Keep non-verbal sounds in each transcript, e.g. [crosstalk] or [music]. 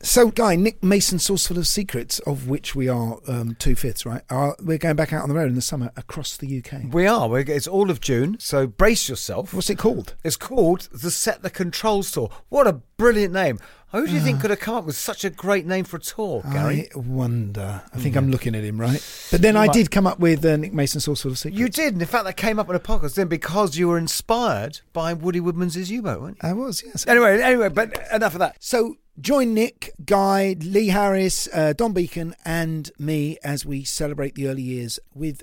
So, Guy, Nick Mason, Saucerful of Secrets, of which we are um, two fifths, right? Are, we're going back out on the road in the summer across the UK. We are. We're, it's all of June, so brace yourself. What's it called? It's called the Set the Controls Tour. What a brilliant name. Who do you think could have come up with such a great name for a tour, Gary? I wonder. I think I'm looking at him, right? But then I Right. did come up with uh, Nick Mason's Saucerful of Secrets. You did. and In fact, that came up in a podcast then because you were inspired by Woody Woodman's U-boat, weren't you? I was, yes. Anyway, anyway, but enough of that. So join Nick, Guy, Lee Harris, uh, Dom Beken, and me as we celebrate the early years with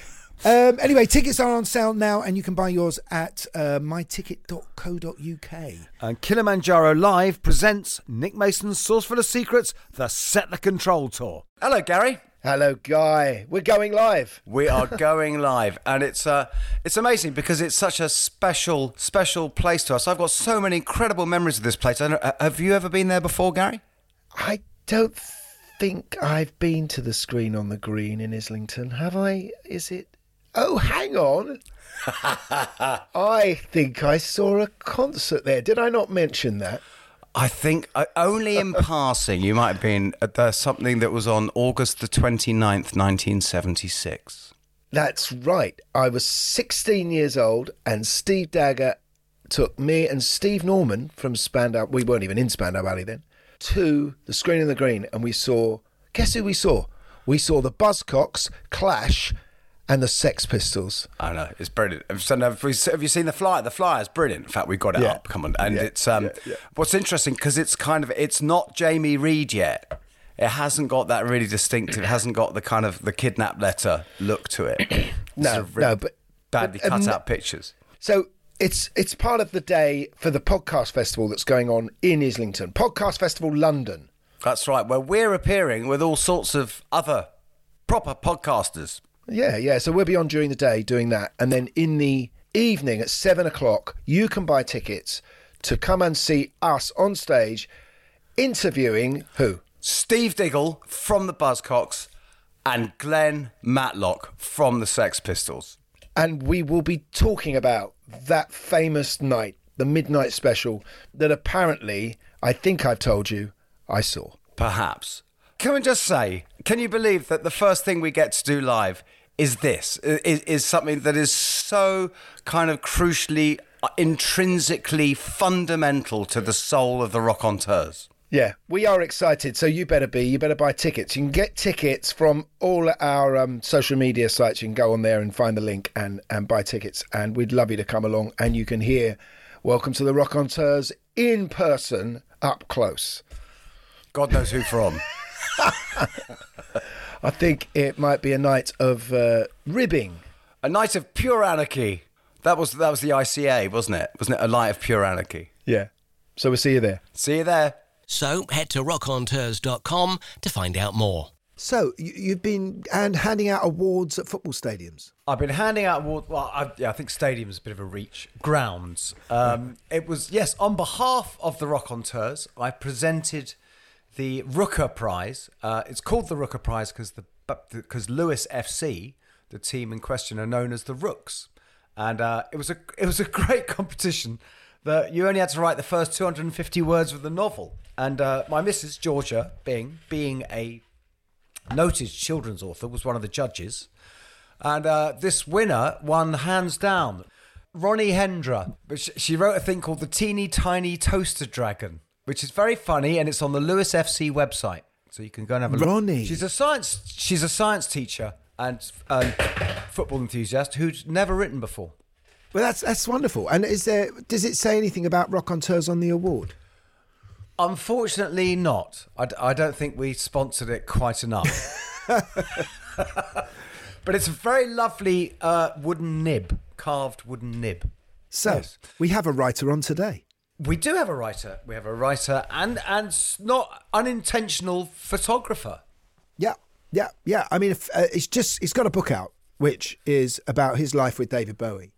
um, anyway, tickets are on sale now, and you can buy yours at uh, myticket.co.uk. And Kilimanjaro Live presents Nick Mason's Saucerful of Secrets, the Set the Control Tour. Hello, Gary. Hello, Guy. We're going live. We are [laughs] going live, and it's uh, it's amazing because it's such a special, special place to us. I've got so many incredible memories of this place. I don't, uh, have you ever been there before, Gary? I don't think I've been to the screen on the green in Islington, have I? Is it? Oh, hang on. [laughs] I think I saw a concert there. Did I not mention that? I think uh, only in [laughs] passing you might have been at the, something that was on August the 29th, 1976. That's right. I was 16 years old, and Steve Dagger took me and Steve Norman from Spandau. We weren't even in Spandau Ballet then. To the screen in the green, and we saw. Guess who we saw? We saw the Buzzcocks, Clash, and the Sex Pistols. I know it's brilliant. Have you, we- have you seen the flyer? The flyer is brilliant. In fact, we got it Yeah. up. Come on, and Yeah, it's um, yeah, what's interesting because it's kind of it's not Jamie Reid yet. It hasn't got that really distinctive. It hasn't got the kind of the kidnap letter look to it. [clears throat] No, really no, but- badly but, um, cut out pictures. So it's it's part of the day for the podcast festival that's going on in Islington. Podcast Festival London. That's right. Where we're appearing with all sorts of other proper podcasters. Yeah, yeah. So we'll be on during the day doing that, and then in the evening at seven o'clock, you can buy tickets to come and see us on stage interviewing who? Steve Diggle from the Buzzcocks and Glenn Matlock from the Sex Pistols. And we will be talking about that famous night, the midnight special that apparently I think I've told you I saw. Perhaps. Can we just say, can you believe that the first thing we get to do live is this? Is, is something that is so kind of crucially, uh, intrinsically fundamental to the soul of the Rockonteurs? Yeah, we are excited. So you better be. You better buy tickets. You can get tickets from all our um, social media sites. You can go on there and find the link and, and buy tickets. And we'd love you to come along and you can hear Welcome to the Rockonteurs in person up close. God knows who from. [laughs] I think it might be a night of uh, ribbing. A night of pure anarchy. That was that was the ICA, wasn't it? Wasn't it a night of pure anarchy? Yeah. So we'll see you there. See you there. So head to rockonteurs.com to find out more. So you, you've been and handing out awards at football stadiums. I've been handing out awards. Well, I, yeah, I think stadium's a bit of a reach. Grounds. Um, it was yes, on behalf of the Rockonteurs, I presented the Rooker Prize. Uh, it's called the Rooker Prize because the because Lewes FC, the team in question, are known as the Rooks, and uh, it was a it was a [laughs] great competition. That you only had to write the first 250 words of the novel, and uh, my missus Georgia, being being a noted children's author, was one of the judges. And uh, this winner won hands down. Ronnie Hendra. But She wrote a thing called The Teeny Tiny Toaster Dragon, which is very funny and it's on the Lewes FC website. So you can go and have a look. Ronnie. She's a science she's a science teacher and um, football enthusiast who'd never written before. Well, that's that's wonderful. And is there? Does it say anything about Rockonteurs on the award? Unfortunately, not. I don't think we sponsored it quite enough. [laughs] but it's a very lovely uh, wooden nib, carved wooden nib. So Yes. we have a writer on today. We do have a writer. We have a writer and and not unintentional photographer. Yeah, yeah, yeah. I mean, if, uh, it's just he's got a book out which is about his life with David Bowie,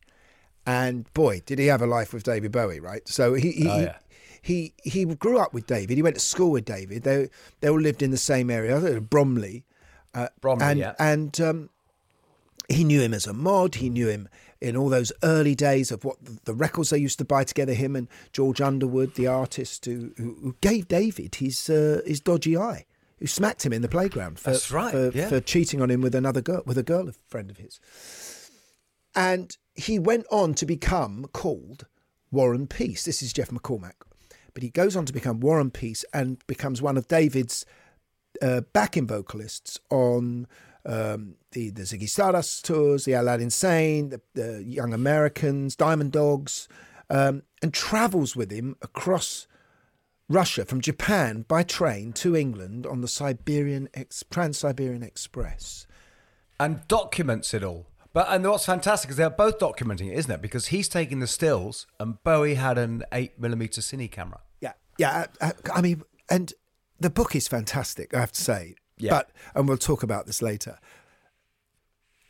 and boy, did he have a life with David Bowie, right? So he he. Oh, yeah. He, he grew up with David. He went to school with David. They they all lived in the same area, I think Bromley. Uh, Bromley, and, yeah. And um, he knew him as a mod. He knew him in all those early days of what the records they used to buy together. Him and George Underwood, the artist who, who, who gave David his uh, his dodgy eye, who smacked him in the playground for right, for, yeah. for cheating on him with another girl, with a girl, a friend of his. And he went on to become called Warren Peace. This is Geoff MacCormack, but he goes on to become Warren Peace and becomes one of David's uh, backing vocalists on um, the the Ziggy Stardust tours, the Aladdin Sane, the, the Young Americans, Diamond Dogs, um, and travels with him across Russia from Japan by train to England on the Siberian Ex- Trans Siberian Express. and documents it all. But and what's fantastic is they're both documenting it, isn't it? Because he's taking the stills, and Bowie had an eight millimeter cine camera. Yeah, yeah. I, I- I mean, and the book is fantastic. I have to say. Yeah. But and we'll talk about this later.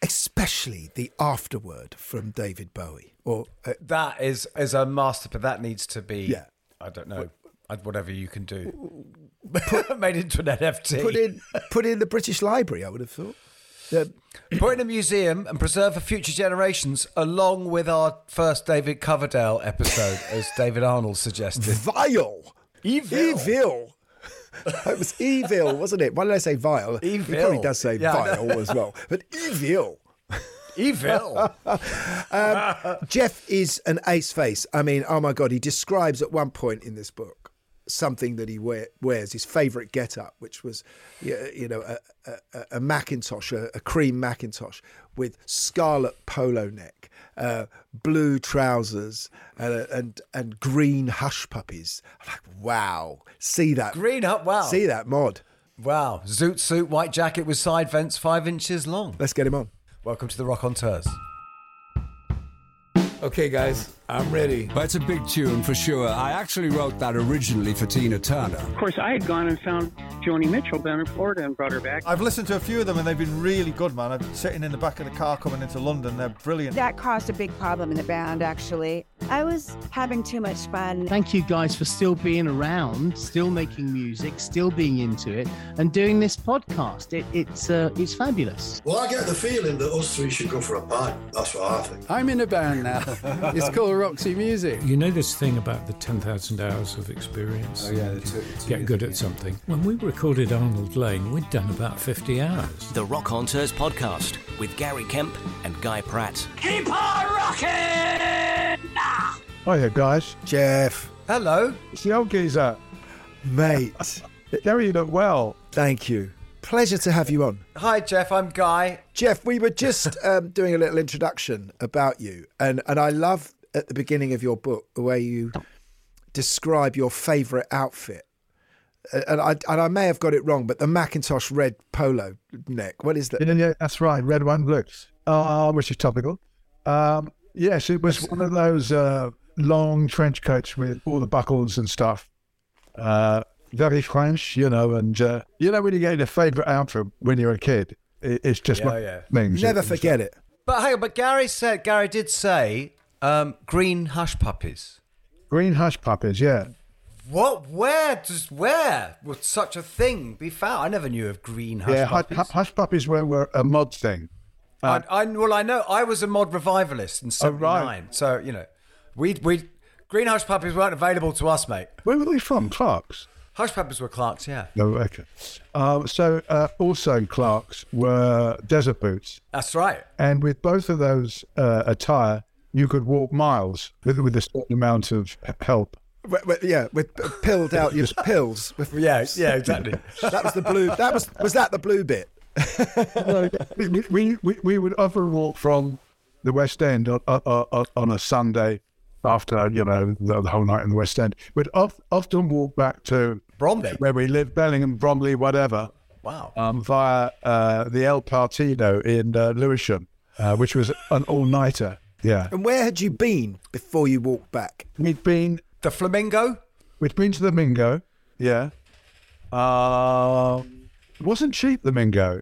Especially the afterword from David Bowie, or uh, That is is a master, but that needs to be. Yeah. I don't know. Whatever you can do, [laughs] made into an NFT. put in put in the British Library. I would have thought. The, Put in a museum and preserve for future generations, along with our first David Coverdale episode, as David Arnold suggested. vile, Evil. evil. [laughs] it was evil, wasn't it? Why did I say vile? He probably does say Yeah, vile as well, but evil. Evil. [laughs] Um, Geoff is an ace face. I mean, oh my God, he describes at one point in this book something that he wear, wears, his favourite get up, which was, you know, a, a, a Macintosh, a, a cream Macintosh with scarlet polo neck, uh, blue trousers, and, and, and green hush puppies. I'm like, wow, see that. Green up. Wow. See that mod. Wow. Zoot suit, white jacket with side vents five inches long. Let's get him on. Welcome to the Rockonteurs. Okay, guys, I'm ready. That's a big tune for sure. I actually wrote that originally for Tina Turner. Of course, I had gone and found Joni Mitchell down in Florida and brought her back. I've listened to a few of them and they've been really good, man. I'm sitting in the back of the car coming into London. They're brilliant. That caused a big problem in the band, actually. I was having too much fun. Thank you guys for still being around, still making music, still being into it, and doing this podcast. It, it's uh, it's fabulous. Well, I get the feeling that us three should go for a pint. That's what I think. I'm in a band now. it's called Roxy Music. You know this thing about the 10,000 hours of experience? Oh, yeah, the two- two Get good at something. When we recorded Arnold Layne, we'd done about 50 hours. The Rockonteurs podcast with Gary Kemp and Guy Pratt. Keep on rocking! Hiya, guys. Geoff, Hello. It's the old geezer. mate, [laughs] Gary, you look well. thank you. Pleasure to have you on. Hi, Geoff. I'm Guy. Geoff, we were just [laughs] um, doing a little introduction about you, and, and I love at the beginning of your book the way you describe your favourite outfit. And I, and I may have got it wrong, but the Macintosh red polo neck. What is that? Yeah, yeah, that's right. Red, one, blue. Uh, which is topical. Um, yes, it was one of those uh, long trench coats with all the buckles and stuff. Uh, very French, you know, and uh, you know when you get your favourite outfit when you're a kid, it, it's just Yeah, one yeah. of those. Never It's- forget it. But hang on, but Gary said, Gary did say um, green hush puppies. Green hush puppies, yeah. What? Where does where would such a thing be found? I never knew of green hush yeah, puppies. hu- hush puppies were, were a mod thing. I, I, well, I know I was a mod revivalist in Oh, right. so you know, we we green hush puppies weren't available to us, mate. Where were they from? Clark's? Hush puppies were Clark's, yeah. No, okay. Um, so uh, also Clark's were desert boots. That's right. And with both of those uh, attire, you could walk miles with, with a certain amount of help. W- w- yeah, with pilled out your [laughs] pills. With, Yeah, yeah, exactly. that was the blue. That was was that the blue bit? [laughs] we, we, we, would often walk from the West End on, on, on- a Sunday after, you know, the, the whole night in the West End. We'd of, often walk back to Bromley. where we lived, Bellingham, Bromley, whatever, Wow. um, via uh, the El Partido in uh, Lewisham, uh, which was an all-nighter. Yeah. And where had you been before you walked back? We'd been The Flamingo? We'd been to the Mingo, yeah. Um, it wasn't cheap, the Mingo,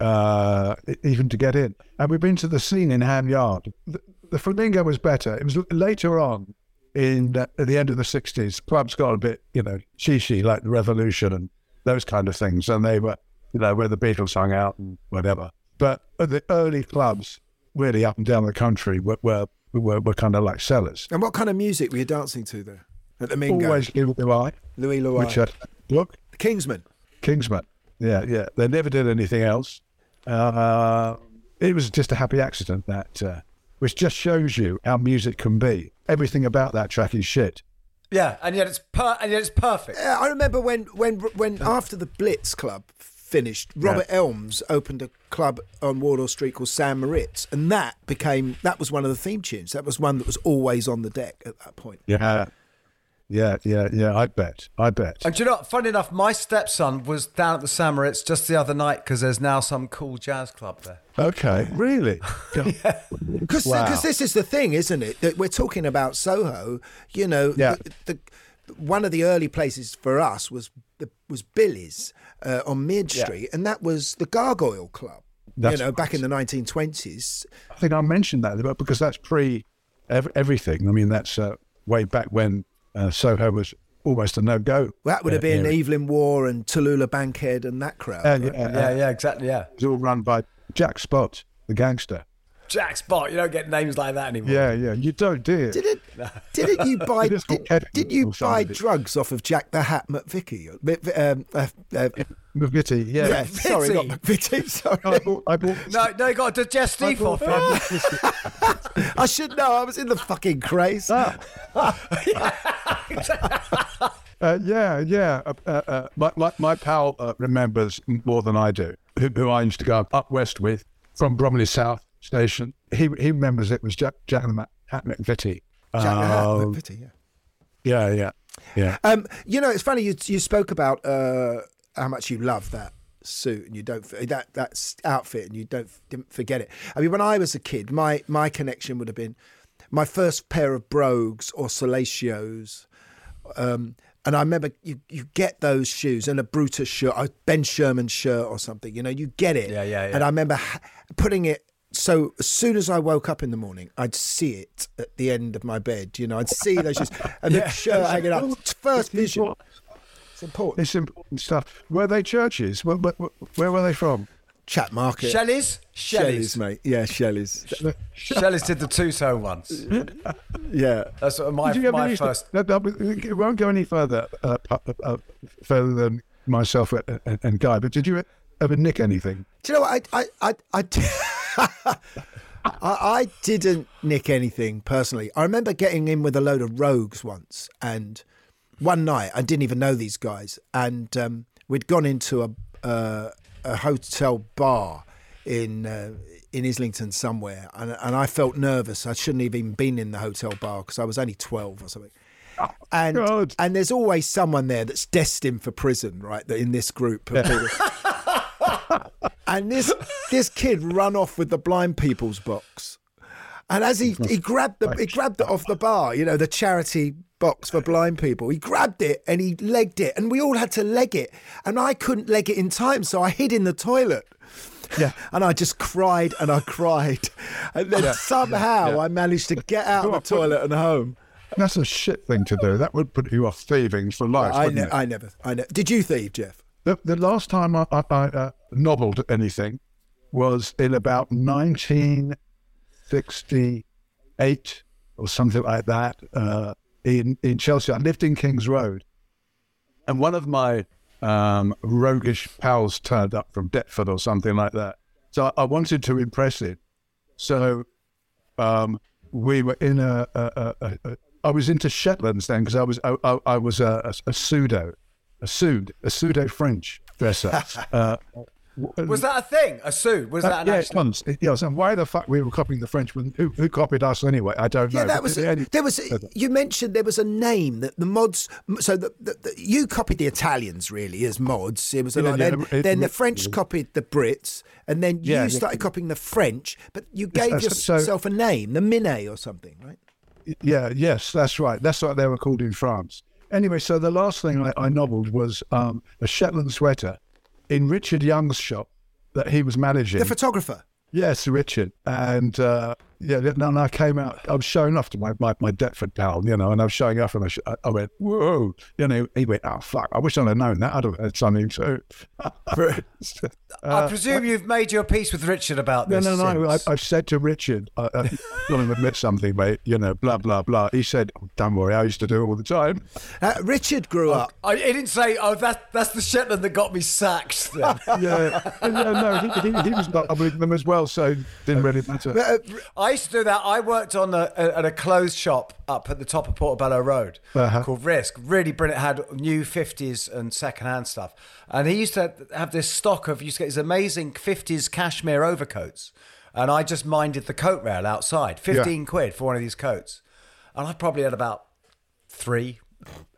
uh, even to get in. And we'd been to the scene in Ham Yard. The, the Flamingo was better. It was later on, in uh, at the end of the 60s, clubs got a bit, you know, cheesy, like the Revolution and those kind of things. And they were, you know, where the Beatles hung out and whatever. But at the early clubs, really up and down the country, were, were, were, were kind of like sellers. And what kind of music were you dancing to there at the Mingo? Always Louie Louie. Louie Louie. Which, uh, look, the Kingsmen. Kingsmen. Yeah, yeah. They never did anything else. Uh, it was just a happy accident that, uh, which just shows you how music can be. Everything about that track is shit. Yeah, and yet it's per- and yet it's perfect. Yeah, I remember when when when after the Blitz Club finished, Robert Elms opened a club on Wardour Street called San Moritz, and that became that was one of the theme tunes. That was one that was always on the deck at that point. Yeah, yeah, yeah, yeah. I bet. I bet. And do you know, what? funny enough, my stepson was down at the San Moritz just the other night because there's now some cool jazz club there. Okay, really? [laughs] Because Wow. this is the thing, isn't it? That we're talking about Soho. You know, Yeah. the, the one of the early places for us was was Billy's uh, on Mid Yeah. Street, and that was the Gargoyle Club. That's you know, back in the 1920s. I think I mentioned that but because that's pre ev- everything. I mean, that's uh, way back when uh, Soho was almost a no go. That would have been Evelyn Waugh and Tallulah Bankhead and that crowd. Uh, right? yeah, Yeah, yeah, exactly. Yeah, It was all run by Jack Spot, the gangster. Jack Spot. You don't get names like that anymore. Yeah, yeah. You don't, do you? Didn't didn't you [laughs] buy It is called did, did you buy drugs off of Jack the Hat McVitie? Um, uh, uh, McVitie, yeah. yeah, [laughs] sorry, not McVitie. [laughs] Sorry, I bought, I bought No, no, you got to digestive off him. I should know. I was in the fucking Krays. Uh, yeah, yeah. Uh, uh, uh, my, my, my pal uh, remembers more than I do, who, who I used to go up west with from Bromley South Station. He he remembers it was Jack, Jack the Ma- Hat McVitie. Jack Um, McVitie, yeah. yeah, yeah, yeah. Um, you know, it's funny. You you spoke about uh, how much you love that suit and you don't that that outfit and you don't didn't forget it. I mean, when I was a kid, my my connection would have been my first pair of brogues or Salatios. Um, and I remember you, you get those shoes and a Brutus shirt, a Ben Sherman shirt or something. You know, you get it. Yeah, yeah, yeah. And I remember ha- putting it. So as soon as I woke up in the morning, I'd see it at the end of my bed. You know, I'd see those shoes and the [laughs] shirt hanging up. First vision. It's important. It's important stuff. Were they churches? Where, where, where were they from? Chat market. Shelley's? Shelley's, Shelley's. mate. Yeah, Shelley's. Shelley's did the two tone once. [laughs] Yeah. That's sort of my, Did you my first. that- that- it won't go any further, uh, pu- uh, further than myself and, and, and Guy. But did you ever nick anything? Do you know what? I, I, I, I, [laughs] [laughs] I, I didn't nick anything personally. I remember getting in with a load of rogues once, and one night I didn't even know these guys, and um, we'd gone into a uh, a hotel bar in uh, in Islington somewhere, and, and I felt nervous. I shouldn't have even been in the hotel bar because I was only twelve or something. And God. and there's always someone there that's destined for prison, right? That in this group of [laughs] [laughs] and this this kid run off with the blind people's box. And as he, he grabbed the he grabbed it off the bar, you know, the charity box for blind people. He grabbed it and he legged it, and we all had to leg it. And I couldn't leg it in time, so I hid in the toilet. Yeah. [laughs] And I just cried and I cried. And then Yeah. somehow Yeah. I managed to get out of the [laughs] toilet and home. That's a shit thing to do. That would put you off thieving for life. I, ne-? I never, I never. Did you thieve, Geoff? The, the last time I, I, I uh, anything was in about 1968 or something like that uh, in, in Chelsea. I lived in King's Road. And one of my um, roguish pals turned up from Deptford or something like that. So I, I wanted to impress him. So um, we were in a, I was into Shetlands then because I was I, I, I was a pseudo a pseudo a pseudo French dresser. [laughs] uh, Was that a thing? A suit? Was Uh, that an yeah, actual? it was. It- yeah, so why the fuck we were copying the Frenchmen? Who, who copied us anyway? I don't know. Yeah, that was any- there was. You mentioned there was a name that the mods. So the, the, the, you copied the Italians really as mods. It was a Yeah, lot. yeah, then, it- then the it- French copied the Brits, and then you Yeah, yeah. started copying the French. But you Yes, gave so- yourself a name, the Minet or something, right? Yeah, yes, that's right. That's what they were called in France. Anyway, so the last thing I, I novelled was um, a Shetland sweater in Richard Young's shop that he was managing. The photographer. Yes, Richard. And uh, yeah, then and I came out, I was showing off to my, my, my Deptford pal, you know, and I was showing off and I, sh- I went, whoa. You know, he went, oh, fuck, I wish I'd have known that. I'd have had something to. [laughs] I presume you've made your peace with Richard about this. no, no. I, since. I've said to Richard, I, I [laughs] got to admit something, mate. You know, blah blah blah. He said, oh, "Don't worry, I used to do it all the time." Uh, Richard grew up. I, he didn't say, "Oh, that that's the Shetland that got me sacked." Then. [laughs] yeah, yeah, no, he, he, he was not with them as well, so didn't really matter. uh, I used to do that. I worked on a, a, at a clothes shop up at the top of Portobello Road Uh-huh. called Risk. Really brilliant. Had new fifties and secondhand stuff. And he used to have this stock of. Used to get these amazing fifties cashmere overcoats. And I just minded the coat rail outside. Fifteen quid for one of these coats. And I probably had about three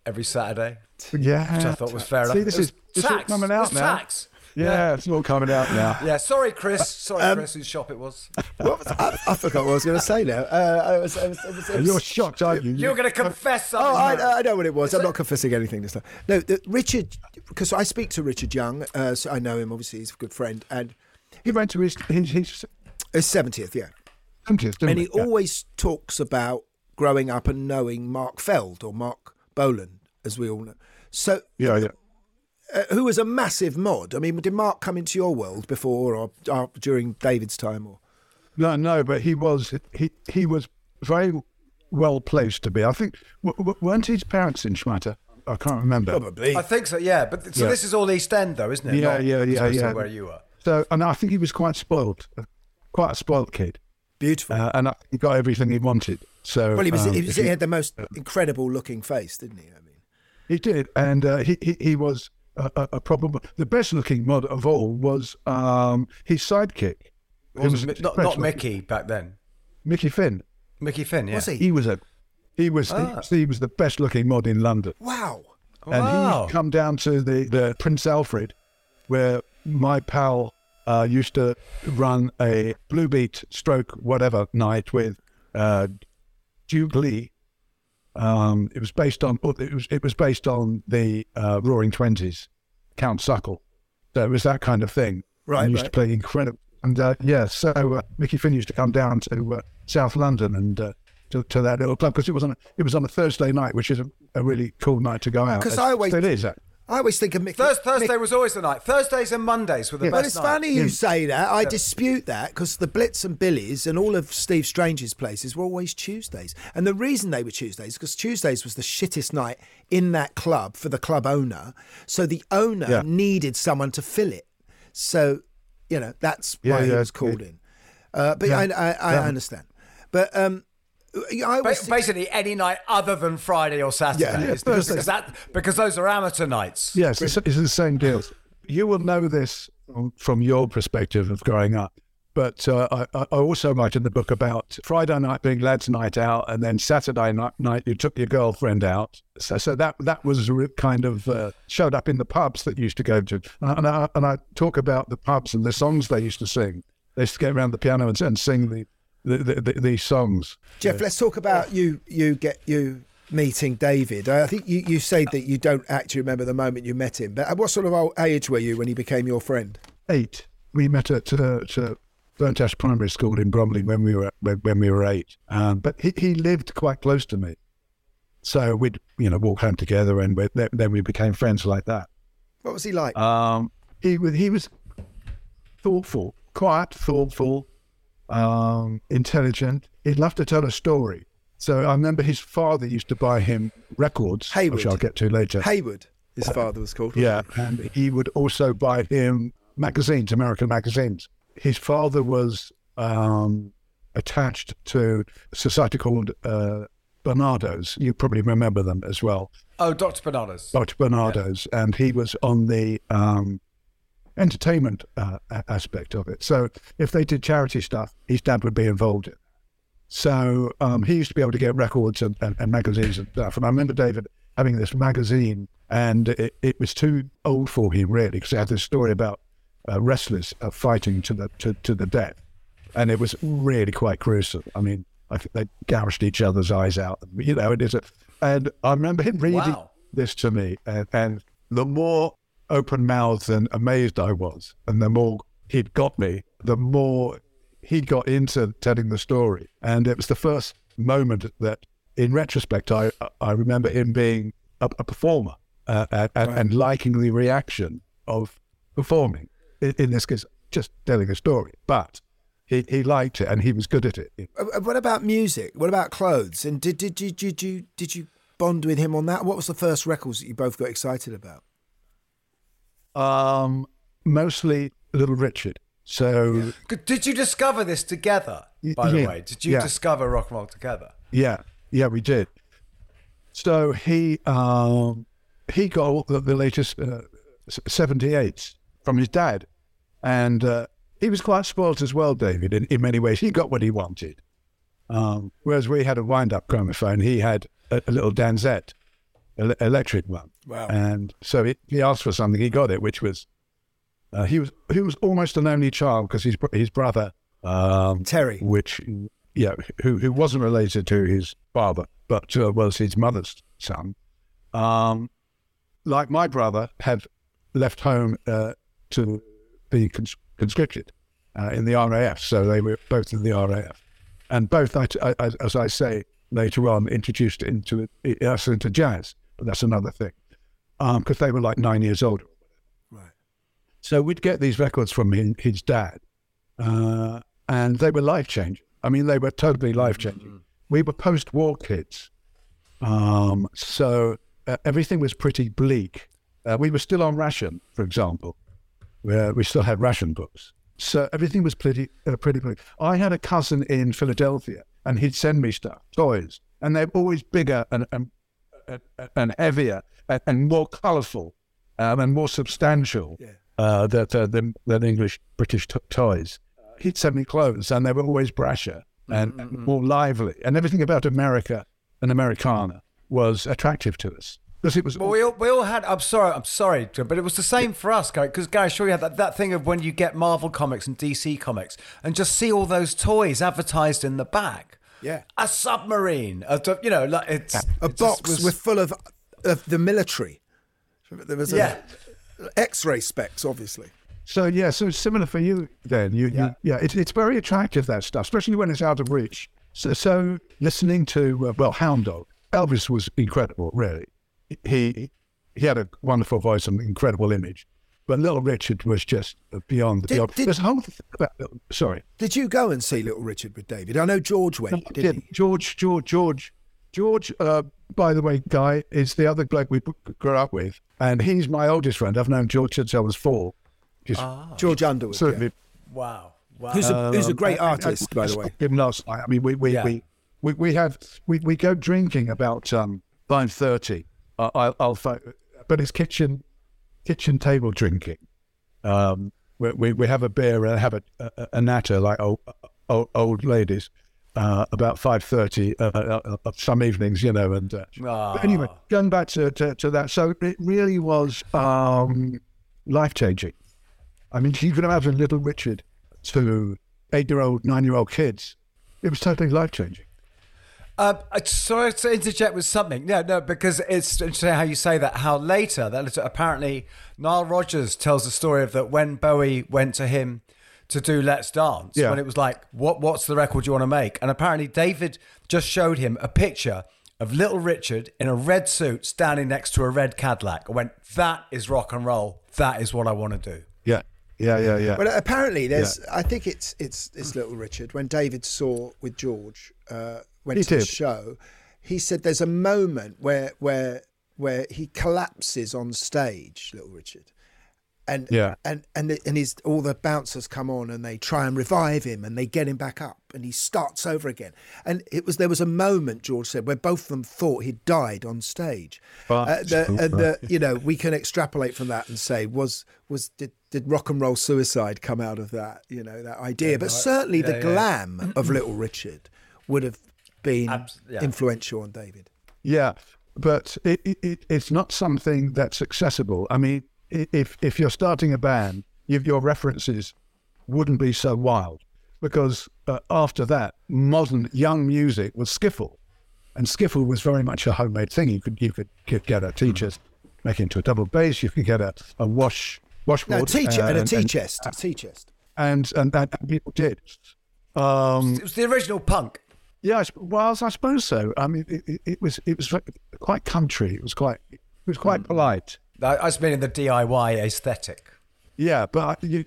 every Saturday. Yeah, which I thought was fair enough. See, enough. this It was is tax. coming out now. tax. Yeah, it's all coming out now. Yeah, sorry, Chris. Sorry, Um, Chris, whose shop it was. What was, I, I forgot what I was going to say now. Uh, I was, I was, I was, was- You're shocked, aren't you? You're going to confess something. Oh, I. I know what it was. I'm not confessing anything this time. No, the, Richard, because I speak to Richard Young. Uh, so I know him. Obviously, he's a good friend, and He went to his his, his his seventieth, yeah. 70th, didn't and he Yeah. always talks about growing up and knowing Mark Feld or Mark Bolan, as we all know. So, Yeah, yeah. Uh, who was a massive mod? I mean, did Mark come into your world before or, or during David's time? Or No, no, but he was he he was very well placed to be. I think w- w- weren't his parents in Schmatter? I can't remember. probably. I think so. Yeah, but so Yeah. this is all East End, though, isn't it? Yeah, Not yeah, yeah, yeah. Where you were. So, and I think he was quite spoiled, uh, quite a spoiled kid, beautiful. uh, and I, he got everything he wanted. So, well, he was. um, he, was if he had the most incredible looking face, didn't he? I mean, He did, and uh, he, he he was a, a, a probable the best looking mod of all was um, his sidekick. Wasn't was Mi- not, not. Mickey back then. Mickey Finn. Mickey Finn, yeah. Was he? He was a he was Ah. he, he was the best looking mod in London. wow. and Wow. he'd come down to the, the Prince Alfred, where my pal uh, used to run a Blue Beat stroke whatever night with uh, Duke Lee. Um, it was based on it was it was based on the uh, Roaring Twenties, Count Suckle. So it was that kind of thing. Right, And used right. to play incredible. And uh, yeah, so uh, Mickey Finn used to come down to uh, South London and uh, to, to that little club because it was on a, it was on a Thursday night, which is a, a really cool night to go out. Because I always- it is. is. I always think of Mickey. Thurs Thursday Mick- was always the night. Thursdays and Mondays were the Yeah. Well, best it's night. funny you say that. I dispute that because the Blitz and Billies and all of Steve Strange's places were always Tuesdays. And the reason they were Tuesdays because Tuesdays was the shittest night in that club for the club owner. So the owner Yeah. needed someone to fill it. So, you know, that's Yeah, why he yeah, was called yeah. in. Uh, but Yeah. I, I, I Yeah. understand. But um, I Ba- always think- Basically, any night other than Friday or Saturday, Yeah. is- Yeah, because, Thursday. that, because those are amateur nights. Yes, it's, it's the same deal. You will know this from- from your perspective of growing up. But uh, I, I I also write in the book about Friday night being lads' night out, and then Saturday night, night you took your girlfriend out. So, so that that was kind of uh, showed up in the pubs that you used to go to. And I, and I talk about the pubs and the songs they used to sing. They used to get around the piano and, and sing the, the, the, the these songs. Geoff, let's talk about you. You get you meeting David. I think you, you say that you don't actually remember the moment you met him. But at what sort of old age were you when he became your friend? eight. We met at uh, to Burnt Ash Primary School in Bromley when we were when, we were eight. Um, but he, he lived quite close to me, so we'd you know walk home together, and then we became friends like that. What was he like? Um, he was he was thoughtful, quiet, thoughtful, um, intelligent. He'd love to tell a story. So I remember his father used to buy him records, Haywood. which I'll get to later. Haywood, his father was called. Yeah, and he would also buy him magazines, American magazines. His father was um, attached to a society called uh, Barnardo's. You probably remember them as well, Oh, Dr. Bananas. Dr. Barnardo's, and he was on the um, entertainment uh, aspect of it. So if they did charity stuff, his dad would be involved in. So um, he used to be able to get records and, and, and magazines and stuff. And I remember David having this magazine, and it, it was too old for him really, because it had this story about uh, wrestlers uh, fighting to the to, to the death, and it was really quite gruesome. I mean, I think they gouged each other's eyes out. You know, it is a. And I remember him reading Wow. this to me, and, and the more open mouthed and amazed I was, and the more he'd got me, the more he got into telling the story. And it was the first moment that, in retrospect, I I remember him being a, a performer uh, and, and, and liking the reaction of performing. In, in this case, just telling a story, but he, he liked it and he was good at it. Uh, What about music? What about clothes? And did did you did you did you bond with him on that? What was the first records that you both got excited about? Um, mostly Little Richard. So Did you discover this together? By the yeah, way, did you yeah. discover rock and roll together? Yeah, yeah, we did. So he um, he got all the, the latest uh, seventy eights from his dad, and uh, he was quite spoilt as well, David. In, in many ways, he got what he wanted. Um, whereas we had a wind up gramophone, he had a, a little Dansette, ele- electric one. Wow. And so he, he asked for something, he got it, which was uh, he was he was almost an only child because his his brother um, Terry, which yeah, who who wasn't related to his father, but uh, was his mother's son. Um, like my brother, had left home uh, to be cons- conscripted uh, in the RAF, so they were both in the RAF, and both, I, I, as I say later on, introduced into us into jazz, but that's another thing, because they were like nine years old. Right. So we'd get these records from his, his dad, uh, and they were life changing. I mean, they were totally life changing. We were post war kids, um, so uh, everything was pretty bleak. Uh, we were still on ration, for example, where we still had ration books. So everything was pretty, uh, pretty bleak. I had a cousin in Philadelphia, and he'd send me stuff, toys, and they're always bigger and and, and, heavier and, and more colourful um, and more substantial uh, than, than, than English British t- toys. He'd send me clothes, and they were always brasher and, and more lively, and everything about America and Americana was attractive to us because it was. Well, we all, we all had. I'm sorry, I'm sorry, but it was the same for us, Gary. Because Gary, sure you had that, that thing of when you get Marvel comics and DC comics and just see all those toys advertised in the back. Yeah. A submarine, a, d- you know, like it's A it box was- with full of of the military. There was a, Yeah. X-ray specs, obviously. So yeah, so similar for you then. You, yeah, you, yeah. It's it's very attractive that stuff, especially when it's out of reach. So, so listening to uh, well, Hound Dog, Elvis was incredible. Really, he he had a wonderful voice and incredible image, but Little Richard was just beyond the Did- beyond. did- There's a whole thing about sorry. Did you go and see Little Richard with David? I know George went. No, didn't yeah, George, George, George, George. Uh, by the way, Guy is the other bloke we grew up with, and he's my oldest friend. I've known George since I was four. Just he? George Underwood. certainly. wow, wow. Who's a, who's a Um, great I- I- artist, I by the way. to Him last night. I mean, we we, Yeah. we, we we have we, we go drinking about um five thirty. Uh, I'll, I'll fi- but his kitchen kitchen table drinking. Um, we we, we have a beer and have a a, a natter like old, old old ladies. Uh, about five thirty uh, uh, uh, some evenings, you know, and uh, but anyway, going back to, to, to that, so it really was um, life changing. I mean, you can imagine Little Richard to eight year old, nine year old kids. It was totally life changing. Um, I- sorry to interject with something. No, no, because it's interesting how you say that. How later that apparently Nile Rodgers tells the story of that when Bowie went to him to do Let's Dance, Yeah. when it was like, what what's the record you want to make? And apparently David just showed him a picture of Little Richard in a red suit standing next to a red Cadillac. I went, that is rock and roll. That is what I want to do. Yeah, yeah, yeah, yeah. Well, apparently, there's. I think it's it's it's Little Richard. When David saw with George, uh, went He to the show, he said there's a moment where where where he collapses on stage, Little Richard, and Yeah. and and and his all the bouncers come on and they try and revive him and they get him back up, and he starts over again. And it was there was a moment George said where both of them thought he'd died on stage. Right. Uh, the, [laughs] and the, you know we can extrapolate from that and say was was did, did rock and roll suicide come out of that? You know that idea, Yeah, but no, I- certainly the yeah, yeah. glam of Little Richard would have been Abs- yeah. influential on David. Yeah, but it, it, it, it's not something that's accessible. I mean, if if you're starting a band, your your references wouldn't be so wild because uh, after that, modern young music was skiffle, and skiffle was very much a homemade thing. You could you could, could get a teacher, make it into a double bass. You could get a, a wash washboard No, teacher and a tea chest, a tea chest. and and, and people did. Um, It was the original punk. Yeah, I, well, I suppose so. I mean, it, it, it was it was quite country. It was quite it was quite mm. polite. I, I just mean in the DIY aesthetic. Yeah, but you,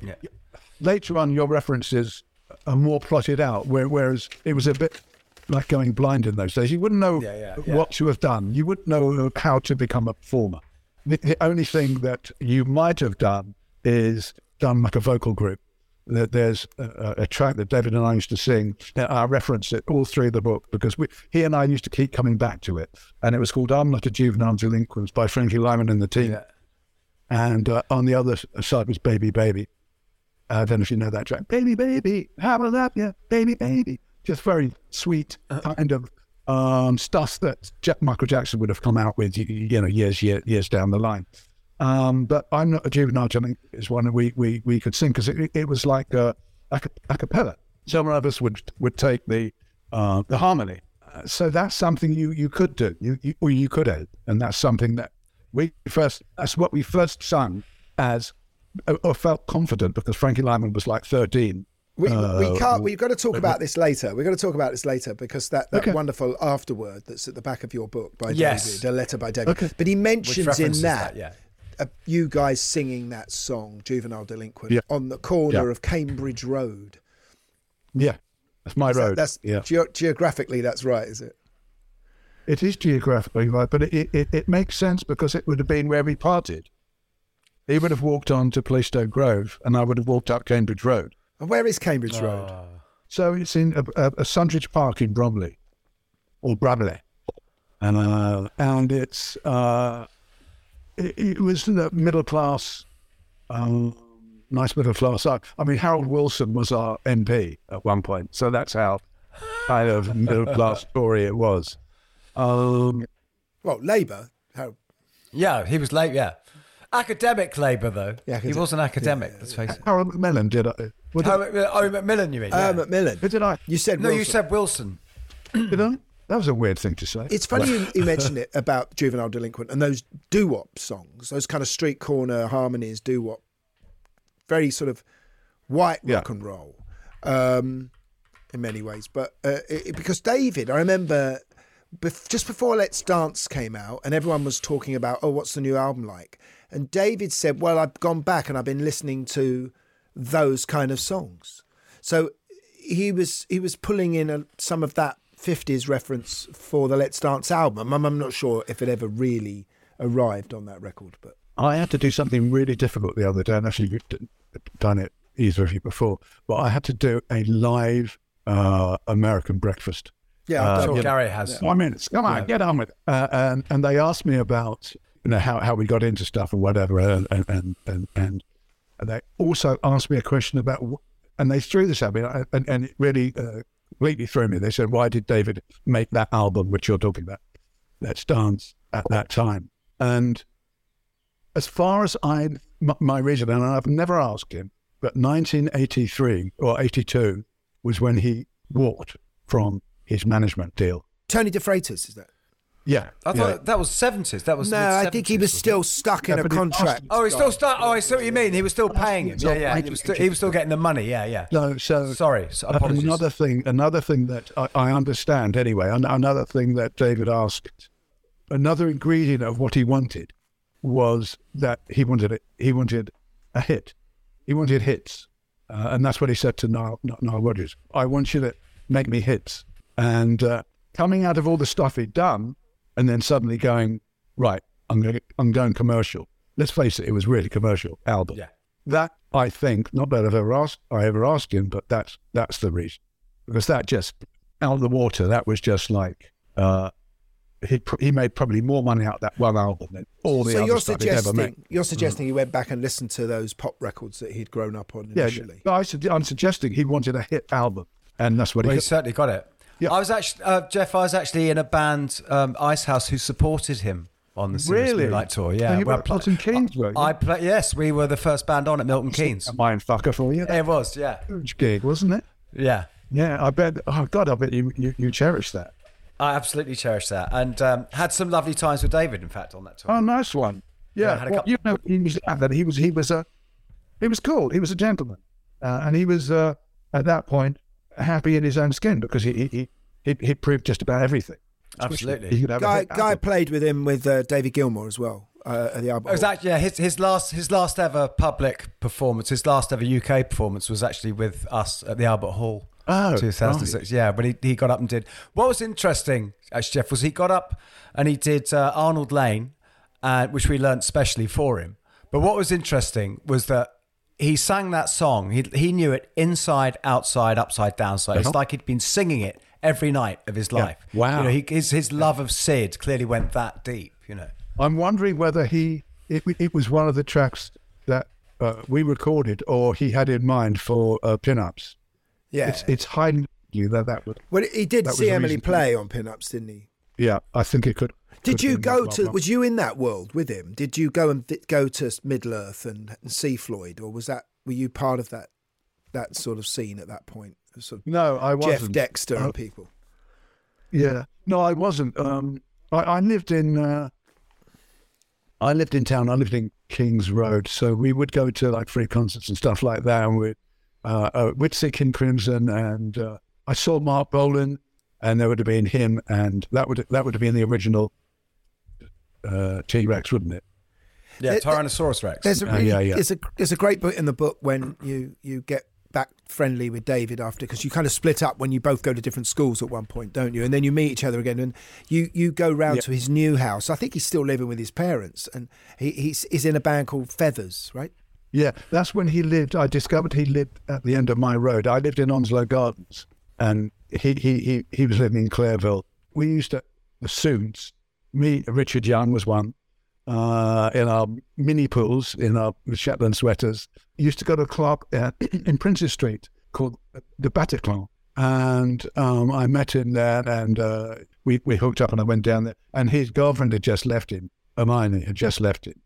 later on, your references are more plotted out. Where, whereas it was a bit like going blind in those days. You wouldn't know Yeah, yeah, yeah. what to have done. You wouldn't know how to become a performer. The, the only thing that you might have done is done like a vocal group. There- There's a, a track that David and I used to sing. Now, I reference it all through the book because we, he and I used to keep coming back to it. And it was called I'm Not a Juvenile Delinquent by Frankie Lymon and the team. And uh, on the other side was Baby Baby. I don't know if you know that track. Baby Baby, how I love you, Baby Baby. Just very sweet kind of um, stuff that Jack, Michael Jackson would have come out with, you, you know, years, year, years down the line. Um, but I'm not a juvenile. I think is one that we we we could sing because it, it was like a, a, ca- a cappella. Some of us would would take the uh, the harmony. Uh, so that's something you you could do, you, you or you could add, and that's something that we first. That's what we first sung as or- or felt confident because Frankie Lymon was like 13. We, Uh, we can't. We've got to talk about this later. We've got to talk about this later because that, that Okay. wonderful afterword that's at the back of your book by Yes. David, a letter by David. Okay. But he mentions in that, that, yeah. Uh, you guys singing that song, "Juvenile Delinquent," Yeah. on the corner Yeah. of Cambridge Road. Yeah, that's my Is that- road. that's yeah. geo- geographically, that's right, is it? It is geographically right, but it, it, it makes sense because it would have been where we parted. He would have walked on to Plaistow Grove, and I would have walked up Cambridge Road. And where is Cambridge Road? So it's in a, a, a Sundridge Park in Bromley, or Bramley, and uh, and it's uh, it, it was the middle class, um, nice middle class. I, I mean, Harold Wilson was our MP at one point, so that's how kind of middle class story it was. Um, Well, Labour. How, Yeah, he was late. Yeah, academic Labour though. Yeah, he was an academic. let's face it. Harold Macmillan did. I, what Oh, did, Mac- oh, Macmillan, you mean? uh, Yeah. Macmillan. who did I? You said no, you said Wilson. Did I? That was a weird thing to say. It's funny you, [laughs] you mentioned it about Juvenile Delinquent and those doo wop songs, those kind of street corner harmonies, doo wop, very sort of white Yeah. rock and roll um, in many ways. But uh, it, because David, I remember bef- just before Let's Dance came out and everyone was talking about, oh, what's the new album like? And David said, well, I've gone back and I've been listening to those kind of songs. So he was he was pulling in a, some of that 50s reference for the Let's Dance album. I'm, I'm not sure if it ever really arrived on that record, but I had to do something really difficult the other day, and actually you've done it either of you before. But I had to do a live uh, American breakfast. yeah, Uh, Sure, Gary has. One minute, come on, Yeah. get on with it. Uh, and and they asked me about you know how, how we got into stuff and whatever, and and and and, and they also asked me a question about, and they threw this at me, and, and- and it really uh, completely threw me. They said, "Why did David make that album which you're talking about, Let's Dance, at that time?" And as far as I m- my reason, and I've never asked him, but 1983 or 82 was when he walked from his management deal. Tony DeFreitas, is that? Yeah, I yeah. thought that was seventies. That was No, I think he was still stuck in a contract. Oh, he's still stuck. Oh, I see what you mean. He was still paying him. Yeah, yeah. He was, still, he was still getting the money. Yeah, yeah. No, so Sorry, so apologies. another thing, another thing that I, I understand anyway. Another thing that David asked, another ingredient of what he wanted was that he wanted it. He wanted a hit. He wanted hits, uh, and that's what he said to Nile, Nile Rodgers. I want you to make me hits. And uh, coming out of all the stuff he'd done, and then suddenly going right, I'm going, I'm going commercial. Let's face it, it was really commercial album. Yeah. That I think, not that I've ever asked, I ever asked him, but that's that's the reason. because that just out of the water. That was just like uh, he pr- he made probably more money out of that one album than all the so other you're stuff he'd ever made. suggesting you're suggesting he went back and listened to those pop records that he'd grown up on Yeah, initially. but I, sug- I'm suggesting he wanted a hit album, and that's what Well, he he got. certainly got it. I was actually uh, Geoff. I was actually in a band, um, Icehouse, who supported him on the Serious Really? Moonlight tour. Yeah, And you were at Milton Keynes, were you? I play, yes, we were the first band on at Milton Keynes. A mind fucker for you. It was, yeah, Huge gig, wasn't it? yeah. Yeah, I bet. Oh God, I bet you you, you cherish that. I absolutely cherish that, and um, had some lovely times with David. In fact, on that tour. Oh, nice one. Yeah, Yeah, well, couple- you know, he was that he was he was a he was cool. He was a gentleman, uh, and he was uh, at that point happy in his own skin because he he he he, he proved just about everything. Absolutely. He could have a Guy Guy played with him with uh, David Gilmour as well uh, at the album. It was actually yeah, his his last his last ever public performance, his last ever UK performance was actually with us at the Albert Hall. Oh, 2006. Yeah, but he, he got up and did. What was interesting, actually, Jeff, was he got up and he did uh, Arnold Layne, uh, which we learnt specially for him. But what was interesting was that he sang that song. He he knew it inside, outside, upside down. So it's Uh-huh. like he'd been singing it every night of his Yeah. life. Wow. You know, he, his his love of Sid clearly went that deep. You know. I'm wondering whether he it, it was one of the tracks that uh, we recorded or he had in mind for uh, Pin Ups. Yeah. it's it's highly likely that that would. Well, he did see Emily play on Pin Ups, didn't he? Yeah, I think it could. Did you go that to? one. Was you in that world with him? Did you go and th- go to Middle Earth and, and see Floyd, or was that were you part of that that sort of scene at that point? Sort of No, I wasn't. Jeff Dexter Uh, and people. Yeah, no, I wasn't. Um, I, I lived in. Uh, I lived in town. I lived in Kings Road, so we would go to like free concerts and stuff like that. And we, uh, uh, we'd see King Crimson, and uh, I saw Mark Bolan, and there would have been him, and that would that would have been the original uh, T Rex, wouldn't it? Yeah, Tyrannosaurus Rex. There's a Uh, really, yeah, yeah. there's a there's a great bit in the book when you you get back friendly with David after because you kind of split up when you both go to different schools at one point, don't you? And then you meet each other again, and you you go round Yeah. to his new house. I think he's still living with his parents, and he, he's he's in a band called Feathers, right? Yeah, that's when he lived. I discovered he lived at the end of my road. I lived in Onslow Gardens, and he he he, he was living in Clareville. We used to the Soons. Me, Richard Young was one. Uh, in our mini pools, in our Shetland sweaters, used to go to a club uh, [clears throat] in Princes Street called the Bataclan, and um, I met him there, and uh, we we hooked up, and I went down there, and his girlfriend had just left him. Hermione had just left him,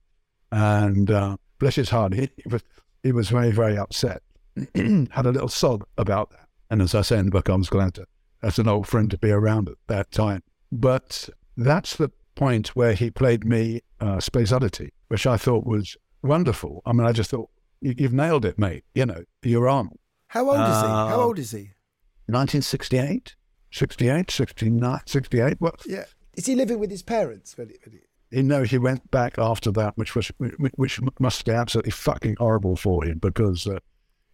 and uh, bless his heart, he, he was he was very very upset. [clears throat] Had a little sob about that, and as I say in the book, I was glad to as an old friend to be around at that time. But that's the point where he played me uh, Space Oddity, which I thought was wonderful. I mean, I just thought you, you've nailed it, mate. You know, you're on. How old is he? How Uh, old is he? 1968, 68, 69, 68. Well, Yeah, is he living with his parents? When he- when he- you know, he went back after that, which was which, which must be absolutely fucking horrible for him because, uh,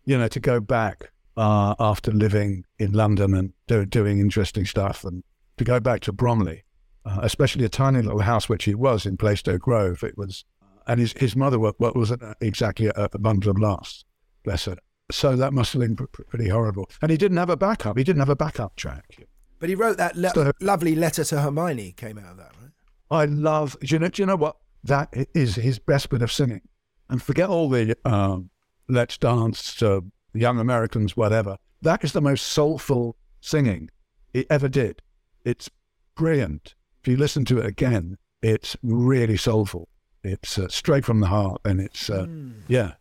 you know, to go back uh, after living in London and do, doing interesting stuff, and to go back to Bromley, uh, especially a tiny little house which he was in Plaistow Grove, it was, and his his mother wa- wa- wasn't exactly a, a bundle of laughs, bless her. So that must have been pr- pr- pretty horrible. And he didn't have a backup. He didn't have a backup track. But he wrote that le- So- lovely letter to Hermione. Came out of that, right? I love. Do you know? Do you know what? That is his best bit of singing. And forget all the um, "Let's Dance," uh, "Young Americans," whatever. That is the most soulful singing he ever did. It's brilliant. If you listen to it again, it's really soulful. It's uh, straight from the heart, and it's uh, yeah,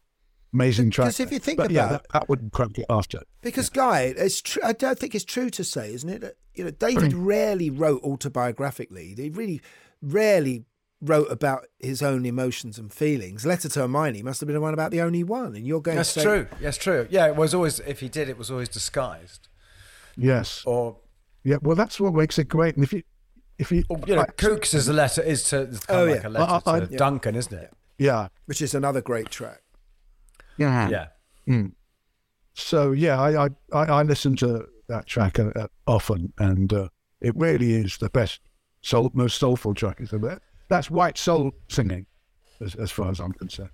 amazing track. Because if you think but yeah, about- that, that would crank it after. Because Guy, it's tr- I don't think it's true to say, isn't it? That, you know, David rarely wrote autobiographically. He really rarely wrote about his own emotions and feelings. Letter to Hermione must have been the one about the only one, and you're going That's to say, true. That's true. Yeah, it was always. If he did, it was always disguised. Yes. Or Yeah. Well, that's what makes it great. And if you, if you, you know, I- Kooks is a letter is to is kind Oh, of yeah. like a letter I- I- to yeah. Duncan, isn't it? yeah. which is another great track. Yeah. Yeah. Mm. So yeah, I I, I, I listen to that track uh, uh, often, and uh, it really is the best, soul, most soulful track. Is that that's white soul singing, as, as far as I'm concerned.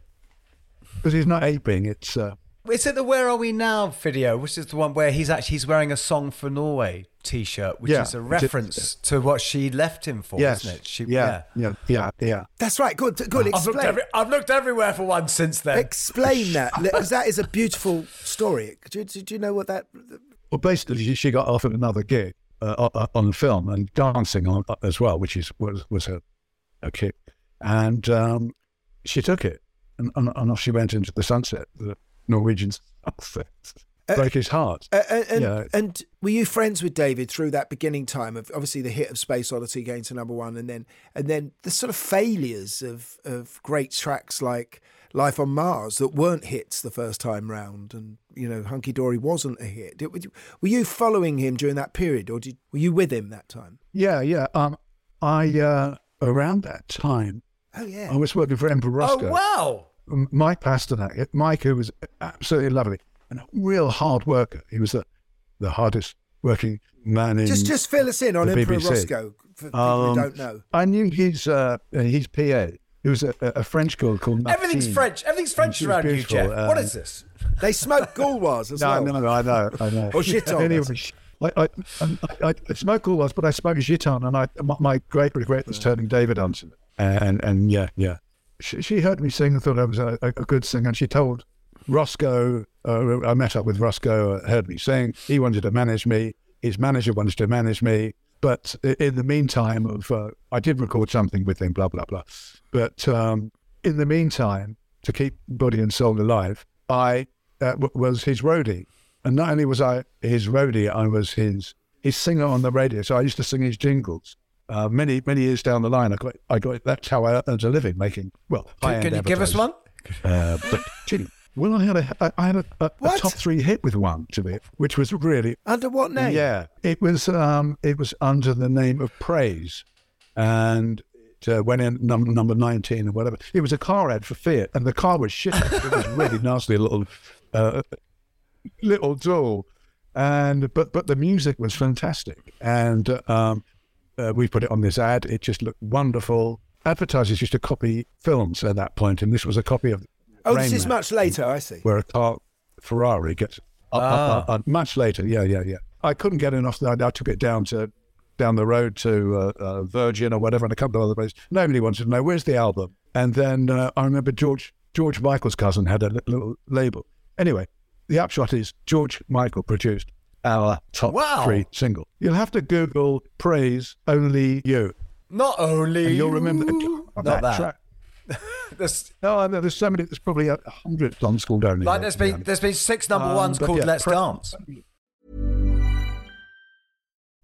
Because he's not aping; it's uh, Is it the "Where Are We Now" video, which is the one where he's actually he's wearing a "Song for Norway" T-shirt, which Yeah. is a reference to what she left him for, Yes. isn't it? She, yeah, yeah, yeah, yeah. That's right. Good, good. I've looked, Explain. every, I've looked everywhere for one since then. Explain [laughs] that, because that is a beautiful story. Do, do, do you know what that? Well, basically, she- she got offered another gig uh, o- o- on film and dancing on, uh, as well, which is was was a, a kick, and um, she took it, and, and, and off she went into the sunset. The Norwegian sunset broke his heart. Uh, and, and, Yeah. and were you friends with David through that beginning time of obviously the hit of Space Oddity going to number one, and then and then the sort of failures of of great tracks like Life on Mars that weren't hits the first time round, and you know Hunky Dory wasn't a hit. Did- Were you, were you following him during that period, or did, were you with him that time? Yeah, yeah. Um, I uh, around that time, Oh yeah. I was working for Emperor Rosko. Oh wow! M- Mike Pasternak. Mike, who was absolutely lovely and a real hard worker. He was the, the hardest working man in. Just just fill us in on Emperor BBC. Rosko for people Um, who don't know. I knew his uh, his PA. He was a, a French girl called. Everything's French. Everything's French she around you, beautiful, Jeff. um, is this? They smoke Gauloises as [laughs] No, well. no, no, I know, I know. Or Gitanes. [laughs] anyway, I, I, I, I smoked all but I smoked Gitanes, and I, my, my great regret was turning David on to it. And, and yeah, yeah. She, she heard me sing and thought I was a, a, good singer, and she told Rosko, uh, I met up with Rosko, uh, heard me sing. He wanted to manage me. His manager wanted to manage me. But in the meantime, of uh, I did record something with him, blah, blah, blah. But um, in the meantime, to keep body and soul alive, I uh, w- was his roadie. And not only was I his roadie, I was his his singer on the radio. So I used to sing his jingles. Uh, many many years down the line, I got I got that's how I earned a living making well. Can, can you give us one? Uh, but gee, well, I had a I- I had a, a, a top three hit with one to be, which was really Under what name? yeah. It was um it was under the name of Praise, and it uh, went in num- number nineteen or whatever. It was a car ad for Fiat, and the car was shit. it was really [laughs] nasty little uh, little doll, and but but the music was fantastic, and uh, um uh, we put it on this ad. It just looked wonderful. Advertisers used to copy films at that point, and this was a copy of. Oh, Rain this is Man much later. I see. where a car Ferrari gets up, up, up, up, much later. Yeah, yeah, yeah. I couldn't get enough. I, I took it down to down the road to uh, uh, Virgin or whatever, and a couple of other places. Nobody wanted to know where's the album. And then uh, I remember George George Michael's cousin had a little label. Anyway, the upshot is George Michael produced our top Wow. three single. You'll have to Google "Praise Only You." Not only And you'll remember you. on Not that, that. track. [laughs] There's, No, I know there's so many. There's probably a hundred songs called only. like there's been there's been six number Um, ones called yeah, Let's pre- Dance.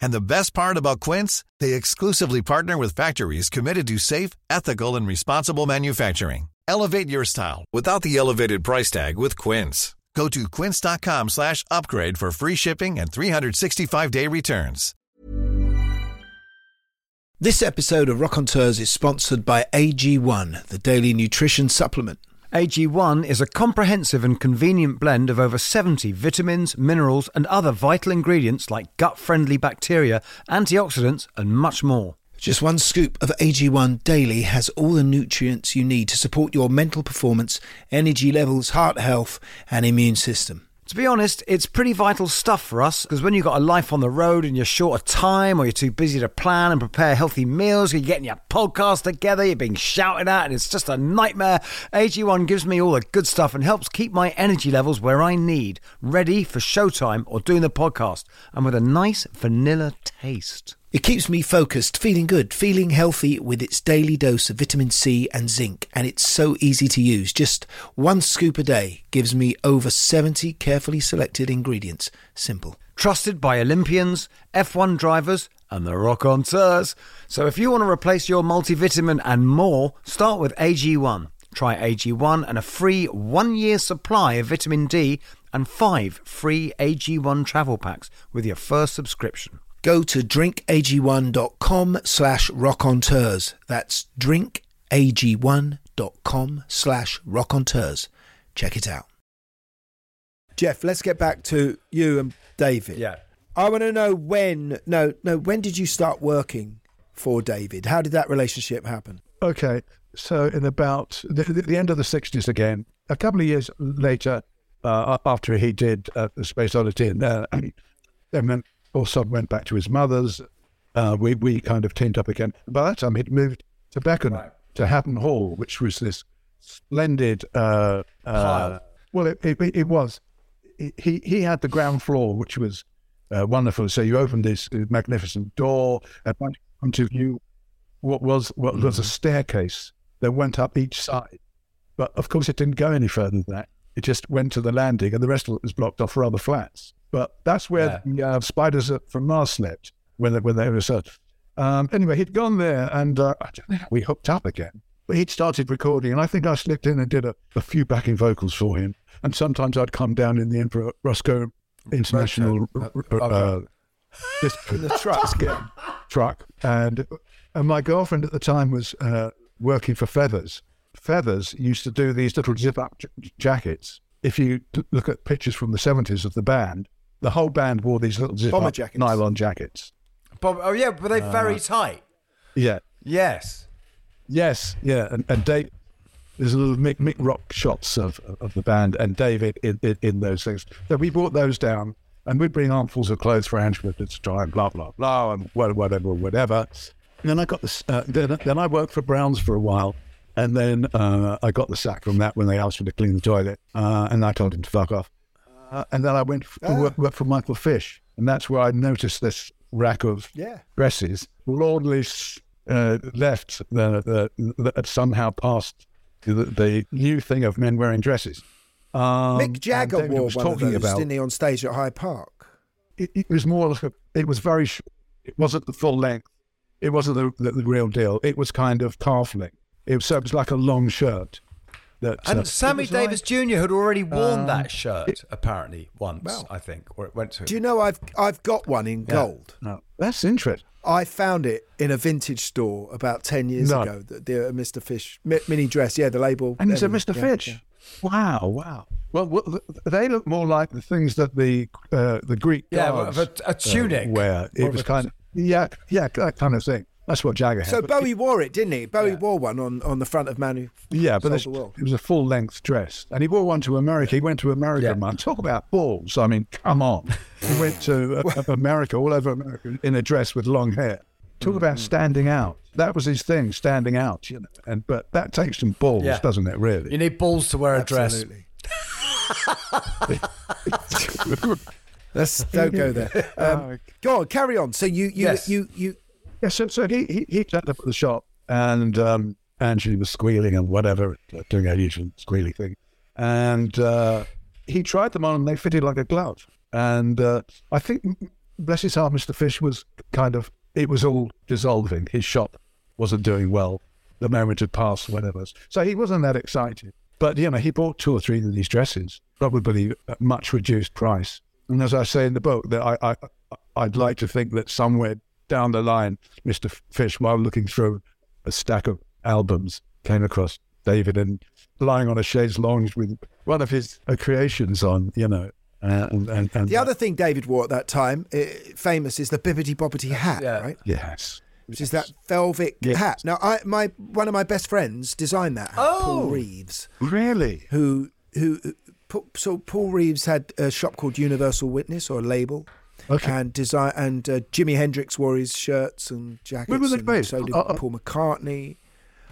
And the best part about Quince, they exclusively partner with factories committed to safe, ethical, and responsible manufacturing. Elevate your style without the elevated price tag with Quince. Go to quince.com slash upgrade for free shipping and 365-day returns. This episode of Rockonteurs is sponsored by AG1, the daily nutrition supplement. AG1 is a comprehensive and convenient blend of over 70 vitamins, minerals, and other vital ingredients like gut friendly bacteria, antioxidants, and much more. Just one scoop of AG1 daily has all the nutrients you need to support your mental performance, energy levels, heart health, and immune system. To be honest, it's pretty vital stuff for us because when you've got a life on the road and you're short of time or you're too busy to plan and prepare healthy meals, you're getting your podcast together, you're being shouted at, and it's just a nightmare. AG1 gives me all the good stuff and helps keep my energy levels where I need, ready for showtime or doing the podcast, and with a nice vanilla taste. It keeps me focused, feeling good, feeling healthy with its daily dose of vitamin C and zinc, and it's so easy to use. Just one scoop a day gives me over 70 carefully selected ingredients. Simple. Trusted by Olympians, F1 drivers, and the Rockonteurs. So if you want to replace your multivitamin and more, start with AG1. Try AG1 and a free one-year supply of vitamin D and five free AG1 travel packs with your first subscription. Go to drinkag1.com slash rockonteurs. That's drinkag1.com slash rockonteurs. Check it out. Jeff, let's get back to you and David. Yeah. I want to know when, no, no, when did you start working for David? How did that relationship happen? Okay, so in about the, the, the end of the 60s again, a couple of years later, uh, after he did uh, the Space Oddity, and uh, [clears throat] then also went back to his mother's, uh, we, we kind of teamed up again. By that time, he'd moved to Beckenham, to Haddon Hall, which was this splendid. Uh, uh, well, it, it, it was. He, he had the ground floor, which was uh, wonderful. So you opened this magnificent door, and onto you what was what was a staircase that went up each side. But of course, it didn't go any further than that. It just went to the landing, and the rest of it was blocked off for other flats. But that's where the uh, spiders from Mars slept when they, when they were so. Um, anyway, he'd gone there, and uh, I don't know how we hooked up again. But he'd started recording, and I think I slipped in and did a, a few backing vocals for him. And sometimes I'd come down in the Emperor Rosko International uh, this, In [laughs] the truck. truck, and and my girlfriend at the time was uh, working for Feathers. Feathers used to do these little zip-up j- jackets. If you t- look at pictures from the seventies of the band, the whole band wore these little zip-up jackets. nylon jackets. Bob, oh yeah, were they very Uh, tight? Yeah. Yes. Yes, yeah, and, and Dave, there's a little Mick, Mick Rock shots of, of the band and David in, in, in those things. So we brought those down, and we'd bring armfuls of clothes for Angela to try and blah blah blah and wha- whatever whatever. And then I got this. Uh, then, then I worked for Browns for a while, and then uh, I got the sack from that when they asked me to clean the toilet, uh, and I told him to fuck off. Uh, and then I went to work, work for Michael Fish, and that's where I noticed this rack of Yeah. dresses. Lordly uh, left the, the, that somehow passed the, the new thing of men wearing dresses. Um, Mick Jagger wore was one of talking those, about didn't he, on stage at Hyde Park? it, it was more like a, it was very it wasn't the full length it wasn't the, the, the real deal it was kind of calf length it was, so it was like a long shirt that And uh, Sammy it was Davis Jr. had already worn Um, that shirt, apparently, once, I think, or it went to. Do you know I've I've got one in Yeah. gold? No, that's interesting. I found it in a vintage store about ten years No. ago. The, the uh, Mr. Fish mi- mini dress, yeah, the label. and it's a. Mr. Yeah, Fish yeah. wow wow well, well they look more like the things that the uh, the Greek Yeah, guards, of a- a uh, tunic. wear it was kind of yeah yeah that kind of thing that's what Jagger had So Bowie wore it, didn't he? Bowie wore one on, on the front of Manu. Yeah, but this, the world. it was a full length dress, and he wore one to America. He went to America, man. Talk about balls! I mean, come on. He went to uh, [laughs] America, all over America, in a dress with long hair. Talk about Mm-hmm. standing out. That was his thing, standing out. You know, and but that takes some balls, Yeah. doesn't it? Really. You need balls to wear a dress. Absolutely. [laughs] Let's don't go there. [laughs] Um, go on, carry on. So you you Yes. you you Yeah, so, so he, he, he turned up at the shop and um, Angie was squealing and whatever, doing her usual squealy thing. And uh, he tried them on and they fitted like a glove. And uh, I think, bless his heart, Mr. Fish was kind of, it was all dissolving. His shop wasn't doing well. The moment had passed, whatever. So he wasn't that excited. But, you know, he bought two or three of these dresses, probably at much reduced price. And as I say in the book, that I, I, I'd like to think that somewhere down the line, Mr. Fish, while looking through a stack of albums, came across David and lying on a chaise lounge with one of his uh, creations on, you know. Uh, and, and, and the other thing David wore at that time, uh, famous, is the bibbity bobbity hat, right? Yes. Which is that velvet Yes. hat. Now, I my one of my best friends designed that hat, Paul Oh. Reeves. Really? Who who who- so Paul Reeves had a shop called Universal Witness or a label. Okay. And design and uh, Jimi Hendrix wore his shirts and jackets. Where was it and based? So did Uh, uh, Paul McCartney.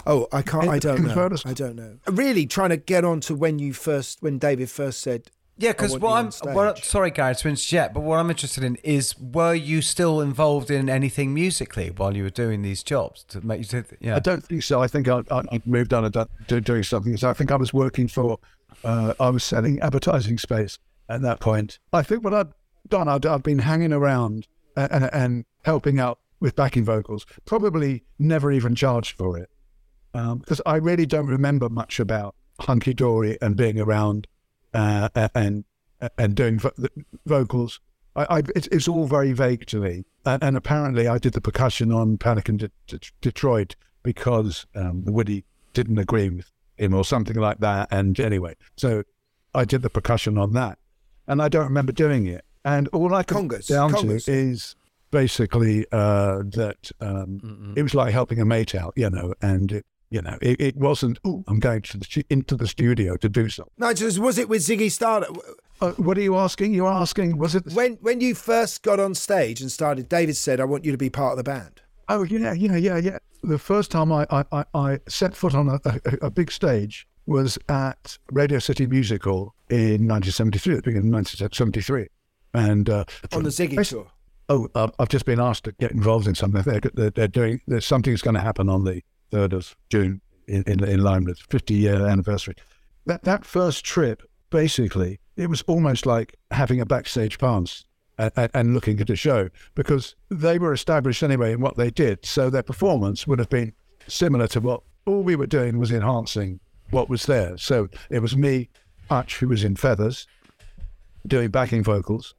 Oh, I can't. I don't know. I don't know. Really trying to get on to when you first, when David first said, Yeah, because what I'm on stage. what, sorry, Gary, to interject, but what I'm interested in is were you still involved in anything musically while you were doing these jobs to make you? To, yeah, I don't think so. I think I, I, I moved on and done, doing something. So I think I was working for, uh, I was selling advertising space at that point. I think what I'd done, I'd, I'd been hanging around and, and, and helping out with backing vocals, probably never even charged for it. Because I really don't remember much about Hunky Dory and being around uh, and and doing vo- vocals. I, I, it's, it's all very vague to me. And, and apparently, I did the percussion on Panic in De- De- Detroit because um, Woody didn't agree with him or something like that. And anyway, so I did the percussion on that, and I don't remember doing it. And all I can Congas, down congas. to is basically uh, that um, it was like helping a mate out, you know, and it, you know, it, it wasn't. Oh, I'm going to the, into the studio to do something. No, just was it with Ziggy Stardust? Uh, what are you asking? You're asking, was it? When when you first got on stage and started, David said, "I want you to be part of the band." Oh yeah, yeah, yeah, yeah. The first time I I, I, I set foot on a, a, a big stage was at Radio City Music Hall in 1973, at the beginning of 1973, and uh, On the Ziggy tour. Oh, uh, I've just been asked to get involved in something. They're, they're, they're doing. There's something's going to happen on the third of June in in, in Limewood, 50 year anniversary. That that first trip, basically, it was almost like having a backstage pass and, and, and looking at a show because they were established anyway in what they did. So their performance would have been similar to what all we were doing was enhancing what was there. So it was me, Hutch, who was in feathers, doing backing vocals,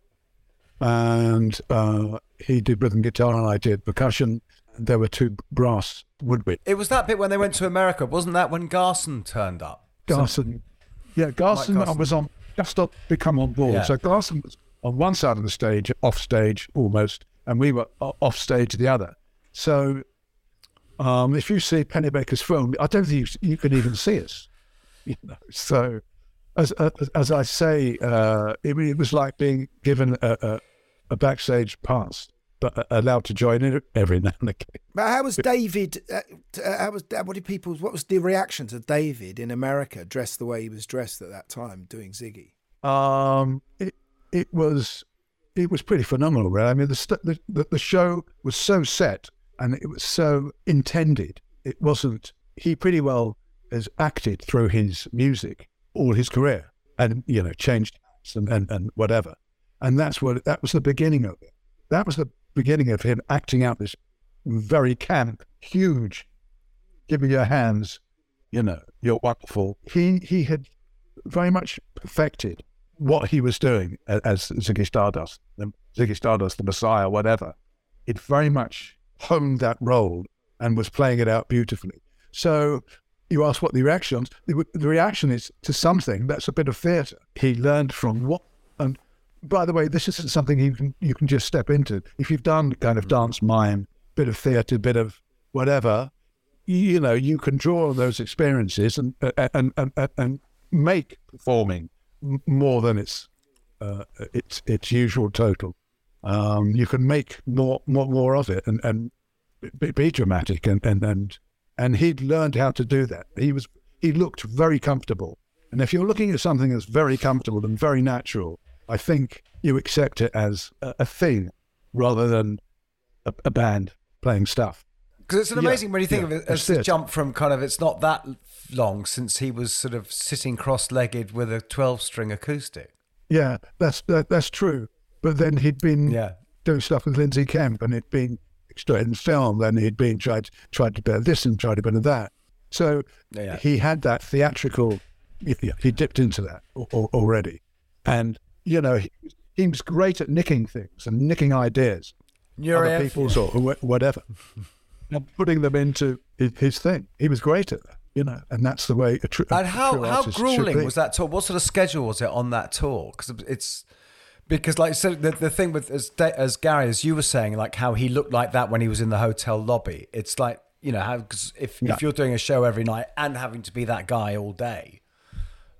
and uh, he did rhythm guitar and I did percussion. There were two brass woodwind. it was that bit when they went to America, wasn't that when Garson turned up? Garson, yeah, Garson, Garson. was on just up become on board. Yeah. So Garson was on one side of the stage, off stage almost, and we were off stage the other. So um, if you see Pennebaker's film, I don't think you, you can even see us. You know, so as as, as I say, uh, it, it was like being given a, a, a backstage pass, but allowed to join in every now and again. But how was David? Uh, uh, how was uh, what did people? What was the reaction to David in America, dressed the way he was dressed at that time, doing Ziggy? Um, it it was it was pretty phenomenal. Really. I mean, the, st- the the the show was so set and it was so intended. It wasn't. He pretty well has acted through his music all his career, and you know, changed and and, and whatever. And that's what that was the beginning of it. That was the beginning of him acting out this very camp, huge. Give me your hands, you know, you're wonderful. He he had very much perfected what he was doing as Ziggy Stardust, the Ziggy Stardust, the Messiah, whatever. It very much honed that role and was playing it out beautifully. So you ask what the reaction is. The, the reaction is to something that's a bit of theatre. He learned from what, and by the way, this isn't something you can you can just step into. If you've done kind of dance mime, bit of theatre, bit of whatever, you, you know, you can draw on those experiences and and and, and, and make performing more than its uh, its its usual total. Um, you can make more more more of it and and be, be dramatic and and and and he'd learned how to do that. He was he looked very comfortable, and if you're looking at something that's very comfortable and very natural, I think you accept it as a, a thing rather than a, a band playing stuff. Because it's an Yeah, amazing when you think yeah, of it as the jump from kind of it's not that long since he was sort of sitting cross-legged with a 12-string acoustic. Yeah, that's that, that's true. But then he'd been Yeah. doing stuff with Lindsay Kemp, and it'd been straight in film. Then he'd been tried tried to bear this and tried to bear that. So Yeah. he had that theatrical. He dipped into that al- al- already, and you know he, he was great at nicking things and nicking ideas, other Nureyev, people's or whatever, [laughs] and putting them into his, thing. He was great at that, you know, and that's the way a, tr- a And how true how grueling was that tour? What sort of schedule was it on that tour? Because it's because like so the the thing with as as Gary as you were saying like how he looked like that when he was in the hotel lobby. It's like you know how 'cause if Yeah. if you're doing a show every night and having to be that guy all day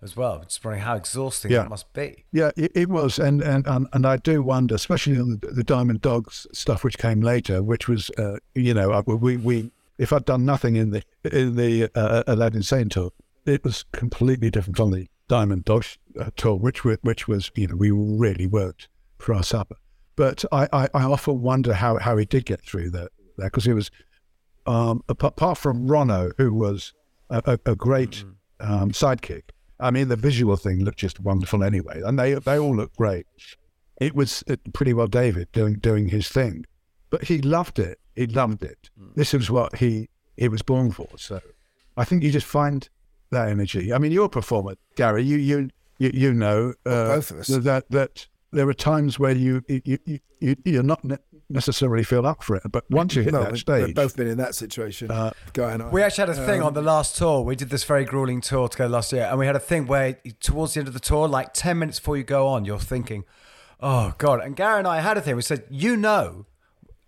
as well, it's wondering how exhausting Yeah. that must be. Yeah, it, it was, and, and and and I do wonder, especially on the, the Diamond Dogs stuff, which came later, which was, uh, you know, I- we we if I'd done nothing in the in the uh, Aladdin Sane tour, it was completely different from the Diamond Dogs uh, tour, which were, which was you know we really worked for our supper. But I, I, I often wonder how, how he did get through that because he was um, apart, from Ronno, who was a, a, a great um, sidekick. I mean, the visual thing looked just wonderful anyway, and they they all looked great. It was uh, pretty well David doing doing his thing, but he loved it. He loved it. This is what he he was born for. So I think you just find that energy. I mean, you're a performer, Gary. You you you, you know uh, both of us. that that there are times where you you you, you you're not ne- necessarily feel up for it, but once you hit No, that we've- stage, we've both been in that situation. Uh, Guy and I. We actually had a thing Um, on the last tour. We did this very grueling tour together last year, and we had a thing where towards the end of the tour, like 10 minutes before you go on, you're thinking, oh, God. And Gary and I had a thing. We said, you know,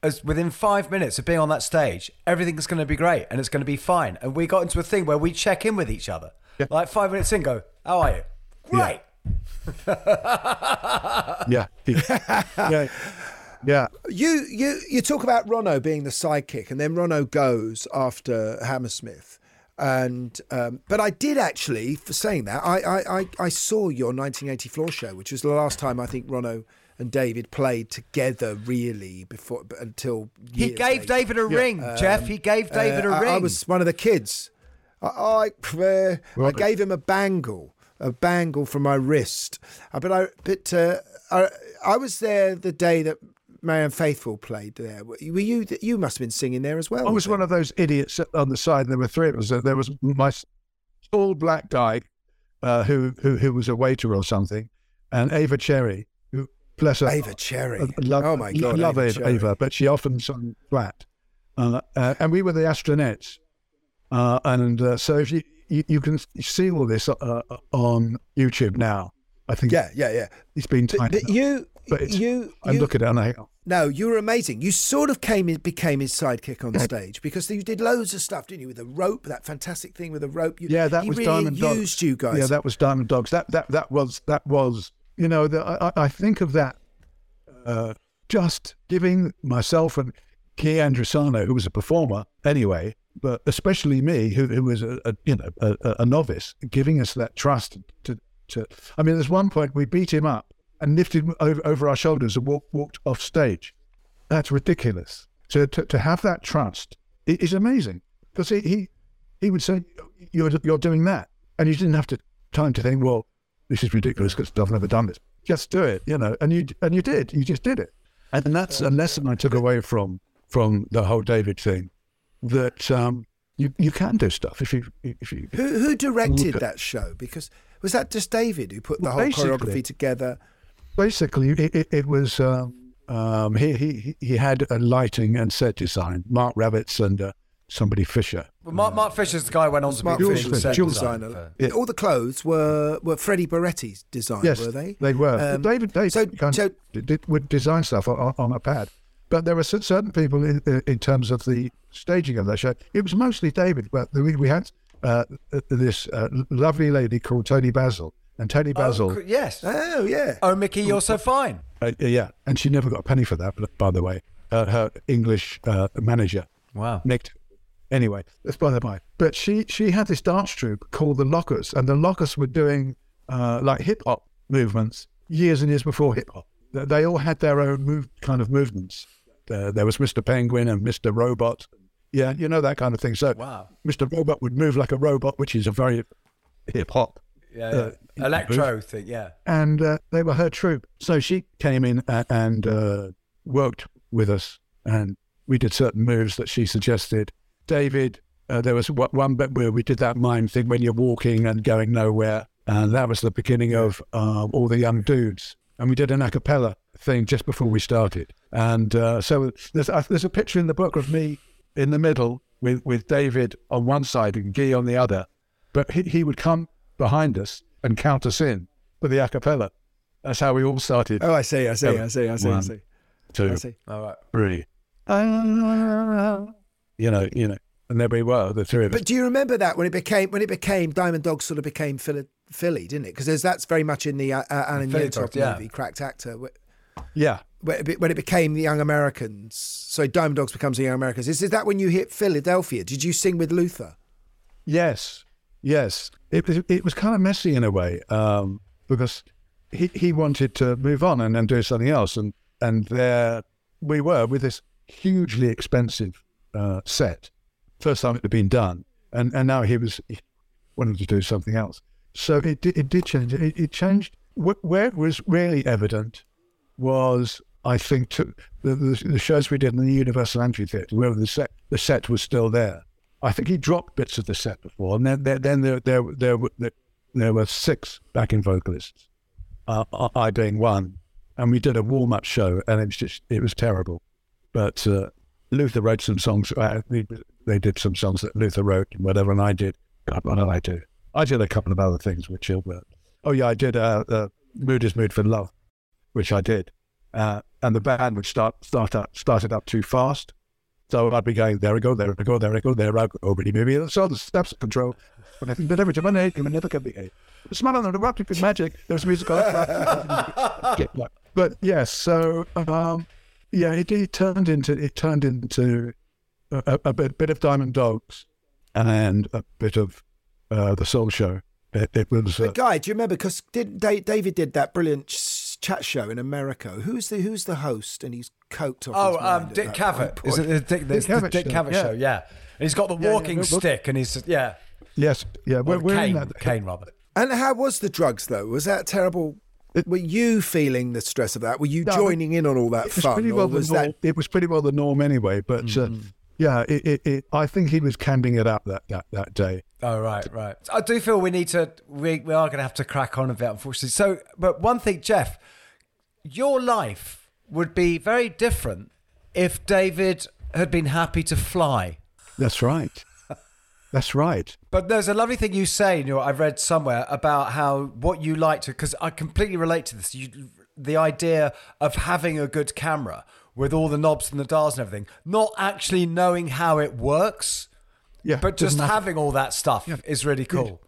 as within five minutes of being on that stage, everything's going to be great and it's going to be fine. And we got into a thing where we check in with each other. Like five minutes in, go, how are you? Great. yeah, yeah, yeah. You you you talk about Ronno being the sidekick, and then Ronno goes after Hammersmith. And um, but I did actually, for saying that, I, I, I, I saw your 1980 floor show, which was the last time I think Ronno and David played together really before until He gave later. David a ring, Jeff. He gave David a uh, I- ring. I was one of the kids. I, I, uh, I gave him a bangle, a bangle from my wrist. Uh, But I, but uh, I, I was there the day that Marianne Faithfull played there. Were you? You must have been singing there as well. I was one of those idiots on the side. There were three of us. There was my tall black guy uh, who, who who was a waiter or something, and Ava Cherry, who bless her. Ava Cherry. Love, Oh, my God, love Ava Ava, Ava, but she often sung flat, uh, uh, and we were the astronauts. uh, and uh, so if you, you you can see all this uh, on YouTube now. I think. Yeah, yeah, yeah. It's been But, but you, But you, I you- look at it and I No, you were amazing. You sort of came in, became his sidekick on stage because you did loads of stuff, didn't you? With the rope, that fantastic thing with the rope. You, Yeah, that was really Diamond Dogs. used you guys. Yeah, that was Diamond Dogs. That that that was that was you know I, I- think of that uh, just giving myself and Gui Andrisano, who was a performer anyway, but especially me, who, who was a, a you know a, a- novice, giving us that trust to to. I mean, there's one point we beat him up and lifted over, over our shoulders and walk, walked off stage. That's ridiculous. So to, to have that trust is amazing because he, he he would say you're you're doing that, and you didn't have to time to think, well, this is ridiculous because I've never done this. Just do it, you know, and you and you did. You just did it, and that's a lesson I took away from from the whole David thing, that um, you you can do stuff if you if you. Who who directed at- that show? Because was that just David who put the Well, whole basically- choreography together? Basically, it, it, it was um, um, he he he had a lighting and set design. Mark Ravitz and uh, somebody Fisher. Well, Mark, Mark Fisher's the guy who went on to Mark be Jules official Fisher, set Jules designer. designer. Yeah. All the clothes were were Freddie Burretti's design, Yes, were they? They were. Um, David, David so, kind so of did, did- would design stuff on, on a pad, but there were certain people in, in terms of the staging of that show. It was mostly David, but we, we had uh, this uh, lovely lady called Toni Basil, and Toni Basil, Oh, yes. Oh yeah. Oh, Mickey, you're so fine. uh, yeah, and she never got a penny for that. But by the way, uh, her English uh, manager, Wow. nicked. Anyway, that's by the by. But she she had this dance troupe called the Lockers, and the Lockers were doing uh, like hip hop movements years and years before hip hop. They, all had their own move kind of movements. Uh, there was Mr. Penguin and Mr. Robot. Yeah, you know that kind of thing. So Wow. Mr. Robot would move like a robot, which is a very hip hop. Yeah, uh, yeah. Electro thing, yeah. and uh, they were her troupe. So she came in a- and uh, worked with us, and we did certain moves that she suggested. David, uh, there was one- one bit where we did that mime thing when you're walking and going nowhere, and that was the beginning of uh, all the young dudes. And we did an a cappella thing just before we started. And uh, so there's there's a picture in the book of me in the middle with, with David on one side and Guy on the other, but he, he would come behind us and count us in for the a cappella. That's how we all started. Oh, I see. I see. I see. I see. I One, see. Two, I see. All right. three. You know, you know, and there we were, the three of us. But do you remember that when it became when it became Diamond Dogs sort of became Philly, Philly didn't it? Because that's very much in the uh, uh, Alan Philly Yentob yeah. movie, Cracked Actor. wh- yeah, When it, when it became the Young Americans, so Diamond Dogs becomes the Young Americans. Is, is that when you hit Philadelphia? Did you sing with Luther? yes, Yes, it was it was kind of messy in a way um, because he he wanted to move on and, and do something else, and and there we were with this hugely expensive uh, set, first time it had been done, and and now he was he wanted to do something else. So it did, it did change. It, it changed where it was really evident was I think to the, the, the shows we did in the Universal Amphitheatre, where the set the set was still there. I think he dropped bits of the set before, and then then, there, there there were there, there were six backing vocalists, uh, I being one, and we did a warm up show, and it was just it was terrible. But uh, Luther wrote some songs. Uh, they, they did some songs that Luther wrote and whatever, and I did. God, what did I do? I did a couple of other things with Gilbert. Oh yeah, I did. Uh, uh, Mood is Mood for Love, which I did, uh, and the band would start start up started up too fast, so I'd be going there we go, there we go, there we go, there I go, already maybe so the steps of control. But I think that every time I can never can be a smile on the rock magic. There's music. [laughs] [laughs] but yes, so um, yeah, it, it turned into it turned into a, a bit, bit of Diamond Dogs and a bit of uh, the Soul Show. It, it was. Uh, Guy, do you remember? Because did David did that brilliant chat show in America? Who's the Who's the host? And he's coked off. Oh, his um, mind at Dick Cavett. Is it the Dick, it's the Dick Cavett show? Yeah. And he's got the Yeah, yeah, walking but- but- stick, and he's yeah. yes, yeah, we're, we're Kane, in that. Kane rather. And how was the drugs though? Was that terrible? Were you feeling the stress of that? Were you No, joining in on all that It was fun, pretty well was norm. that? It was pretty well the norm anyway. But uh, yeah, it, it, it, I think he was camping it up that, that, that day. Oh right, right. I do feel we need to. We we are going to have to crack on a bit, unfortunately. So, but one thing, Jeff, your life would be very different if David had been happy to fly. That's right. That's right. But there's a lovely thing you say, in your, I've read somewhere about how what you like to, because I completely relate to this. You, the idea of having a good camera with all the knobs and the dials and everything, not actually knowing how it works, Yeah, but just having all that stuff is really cool.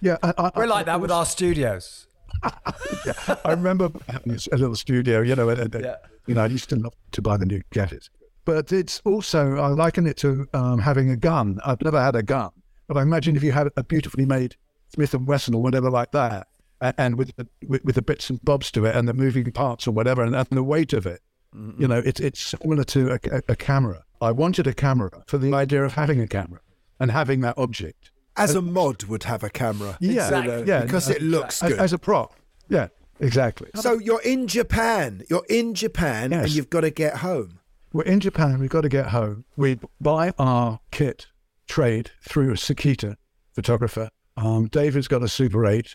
Yeah, I, I, We're I- like that with our studios. [laughs] I remember having a little studio, you know, and, Yeah. you know, I used to love to buy the new gadgets. But it's also, I liken it to um, having a gun. I've never had a gun, but I imagine if you had a beautifully made Smith and Wesson or whatever like that, and, and with, the, with with the bits and bobs to it and the moving parts or whatever, and, and the weight of it, you know, it's it's similar to a, a, a camera. I wanted a camera for the idea of having a camera and having that object. As a mod would have a camera, Yeah, you know, yeah, because it looks as, good. as a prop. Yeah, exactly. so you're in Japan. You're in Japan, and you've got to get home. We're in Japan. We've got to get home. We buy our kit trade through a Sakita photographer. Um, David's got a Super 8.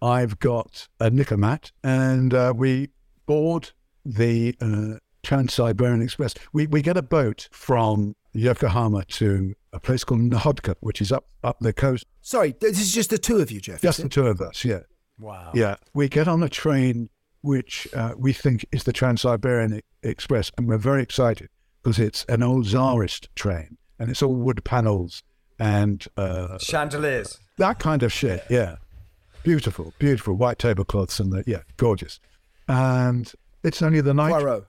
I've got a Nikomat. And uh, we board the uh, Trans-Siberian Express. We, we get a boat from Yokohama to a place called Nakhodka, which is up, up the coast. Sorry, this is just the two of you, Jeff. Just the two of us, yeah. Wow. Yeah, we get on a train which uh, we think is the Trans-Siberian E- Express, and we're very excited because it's an old Tsarist train, and it's all wood panels and uh, Chandeliers. that kind of shit. Yeah, beautiful, beautiful white tablecloths, and the, yeah, gorgeous. And it's only the night Poirot.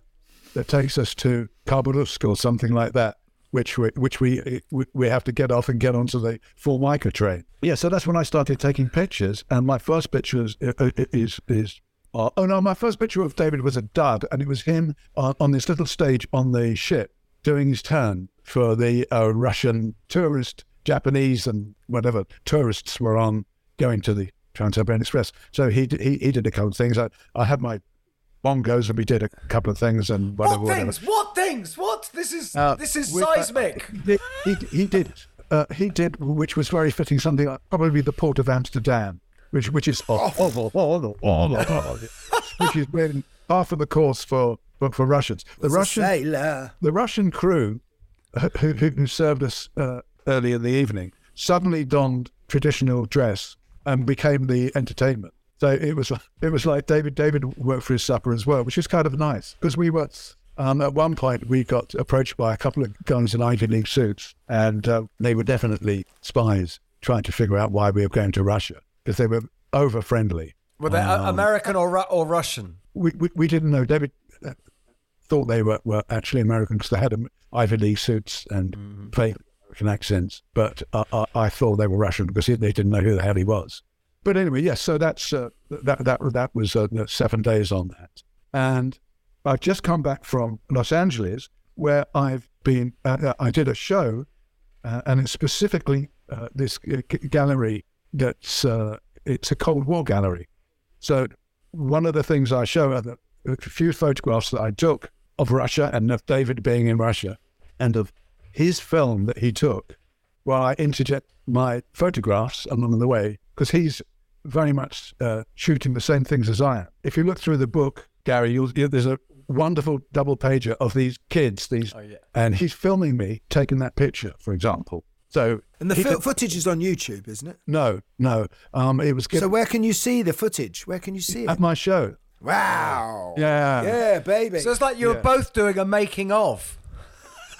that takes us to Khabarovsk or something like that, which we which we we- we have to get off and get onto the full Formica train. Yeah, so that's when I started taking pictures, and my first picture is uh, is is. Uh, oh no! My first picture of David was a dud, and it was him on, on this little stage on the ship doing his turn for the uh, Russian tourist, Japanese, and whatever tourists were on going to the Trans-Siberian Express. So he d- he he did a couple of things. I I had my bongos, and we did a couple of things, and whatever. What whatever. things? What things? What? This is Uh, this is with, uh, seismic. He, he, he did. Uh, he did, which was very fitting. Something like probably the port of Amsterdam, which which is [laughs] [laughs] which is been half of the course for for, Russians. The Russian the Russian crew who, who, who served us uh, early in the evening suddenly donned traditional dress and became the entertainment. So it was it was like David David worked for his supper as well, which is kind of nice because we were. Um, at one point, we got approached by a couple of guys in Ivy League suits, and uh, they were definitely spies trying to figure out why we were going to Russia because they were over friendly. Were they uh, Um, American or Ru- or Russian? we, we, we didn't know. David uh, thought they were, were actually American because they had Ivy League suits and fake American accents, but I, I, I thought they were Russian because they didn't know who the hell he was. But anyway, yes. So that's uh, that that that was uh, seven days on that, and I've just come back from Los Angeles where I've been. Uh, I did a show, uh, and it's specifically uh, this gallery that's uh, it's a Cold War gallery. So one of the things I show are the a few photographs that I took of Russia and of David being in Russia, and of his film that he took, while I interject my photographs along the way because he's very much uh, shooting the same things as I am. If you look through the book, Gary, you'll, you there's a wonderful double pager of these kids. These, Oh, yeah. and he's filming me taking that picture, for example. So And the he fil- footage is on YouTube, isn't it? no, no, um, it was So where can you see the footage? Where can you see it? at my show. Wow. Yeah. Yeah, baby. So it's like you were Yeah. both doing a making of.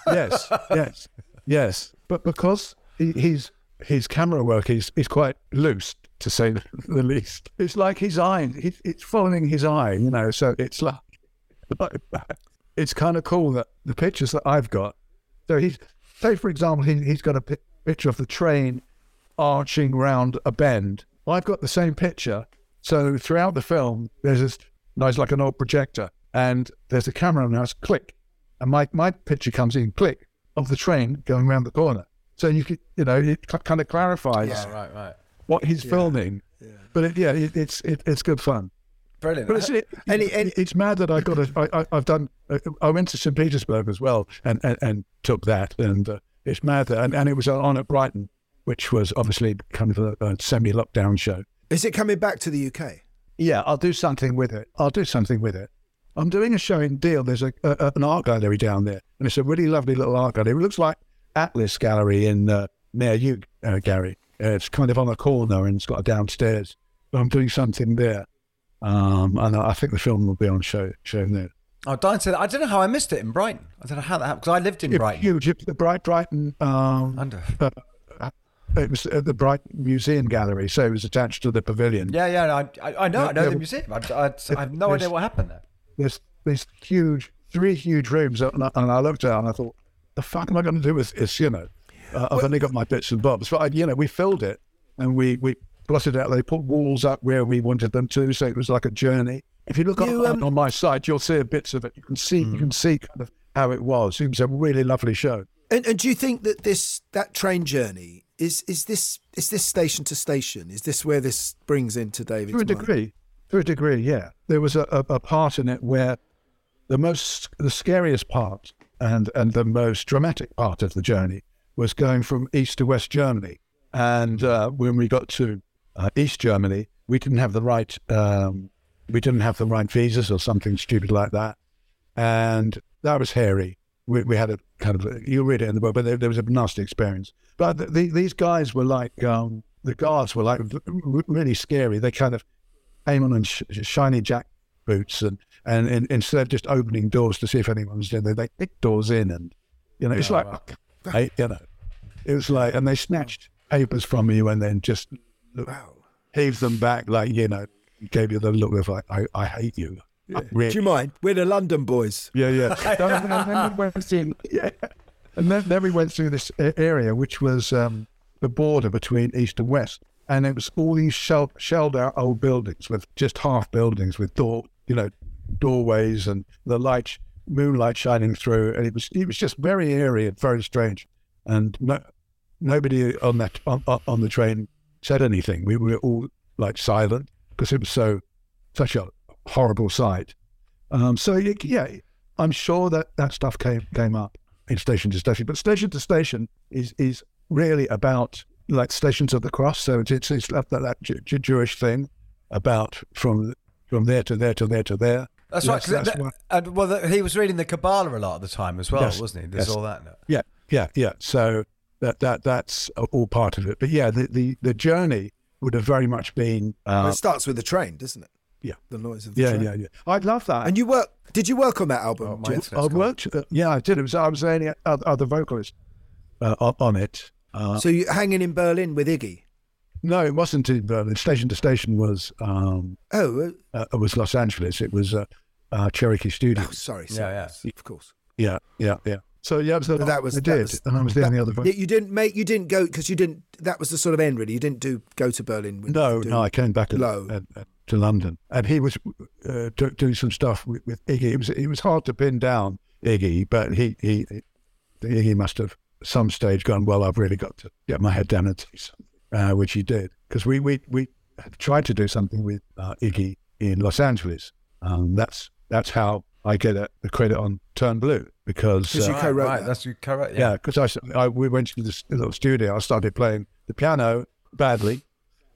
yes, [laughs] yes, yes. But because he, he's his camera work is is quite loose, to say the, the least. It's like his eye. He, it's following his eye, you know. So it's like, like it's kind of cool that the pictures that I've got. So he's say for example, he, he's got a pi- picture of the train arching round a bend. I've got the same picture. So throughout the film, there's this nice like an old projector, and there's a camera now. It's click, and my my picture comes in click of the train going around the corner. So you could, you know, it kind of clarifies Yeah, right, right. what he's filming. But it, yeah, it, it's it, it's good fun. Brilliant. But it's it, [laughs] it- it's mad that I got a, I, I, I've done. uh, I went to St Petersburg as well and and, and took that, and uh, it's mad and, and it was on at Brighton, which was obviously kind of a, a semi-lockdown show. Is it coming back to the UK? Yeah, I'll do something with it. I'll do something with it. I'm doing a show in Deal. There's a, a an art gallery down there, and it's a really lovely little art gallery. It looks like Atlas Gallery in uh, near you, uh, Gary. Uh, it's kind of on a corner and it's got a downstairs. But I'm doing something there, um, and I think the film will be on show show there. Oh, Diane said, I don't know how I missed it in Brighton. I don't know how that happened because I lived in Yeah, Brighton. Huge. The Bright Brighton. Um, Under. uh, uh, it was at the Bright Museum Gallery, so it was attached to the pavilion. Yeah, yeah, I, I, I know, Yeah, I know yeah, the museum. I, I, I have no idea what happened there. there's these huge, three huge rooms, and I, and I looked at and I thought, the fuck am I going to do with this? You know, uh, I've only got my bits and bobs, but I, you know, we filled it and we we plotted out. They put walls up where we wanted them to, so it was like a journey. If you look You, on, um, on my site, you'll see bits of it. You can see, you can see kind of how it was. It was a really lovely show. And, and do you think that this that train journey is is this is this station to station? Is this where this brings into David's to a mind? degree. To a degree, yeah. There was a, a, a part in it where the most, the scariest part and and the most dramatic part of the journey was going from east to west Germany. And uh, when we got to uh, East Germany, we didn't have the right, um, we didn't have the right visas or something stupid like that, and that was hairy. We, we had a kind of, you read it in the book, but there, there was a nasty experience. But the, the, these guys were like, um, the guards were like really scary. They kind of came on in sh- shiny jack boots and, and, and instead of just opening doors to see if anyone was in there, they kicked doors in and, you know, it's Oh, like, wow. hey, you know, it was like, and they snatched papers from you and then just look, heaved them back like, you know, gave you the look of like, I, I hate you. Really- Do you mind? We're the London boys. yeah, yeah. and, then we went through, yeah. and then, then we went through this area, which was um, the border between east and west, and it was all these shell, shelled out old buildings with just half buildings with door, you know, doorways and the light, moonlight shining through, and it was it was just very eerie and very strange, and no, nobody on that on- on the train said anything. We were all like silent because it was so such a horrible sight. Um, so y- yeah, I'm sure that that stuff came came up in station to station, but station to station is is really about like stations of the cross. So it's it's, it's that, that Ju- Jewish thing about from from there to there to there to there. That's right. That's that- and, well, the, he was reading the Kabbalah a lot at the time as well, Yes, wasn't he? There's yes. all that. Yeah, yeah, yeah. So that that that's all part of it. But yeah, the the, the journey would have very much been. Well, Uh, it starts with the train, doesn't it? Yeah. The noise of the yeah, train. yeah, yeah. yeah. I'd love that. And you work? Did you work on that album? my Jim? I gone. worked. Uh, yeah, I did. It was I was the only other, other vocalist uh, on- on it. Uh, So you're hanging in Berlin with Iggy? no, it wasn't in Berlin. Station to station was um, Oh, uh, it was Los Angeles. It was uh, uh, Cherokee uh, Studio. oh sorry, Yeah, yeah. Of course. Yeah, yeah, yeah. So yeah, so that was I that did, was- and I was the only other. You didn't make. You didn't go because you didn't. That was the sort of end, really. You didn't do go to Berlin. with- No, no, I came back Low. and- and to London, and he was uh, do, doing some stuff with, with Iggy. It was it was hard to pin down Iggy, but he he he must have some stage gone. Well, I've really got to get my head down and do something, uh, which he did because we we we tried to do something with uh, Iggy in Los Angeles. Um, that's that's how I get uh the credit on Turn Blue because Because you co-wrote Right, that. that's you co-wrote, yeah. Yeah, because I, s- I- we went to this little studio. I started playing the piano badly,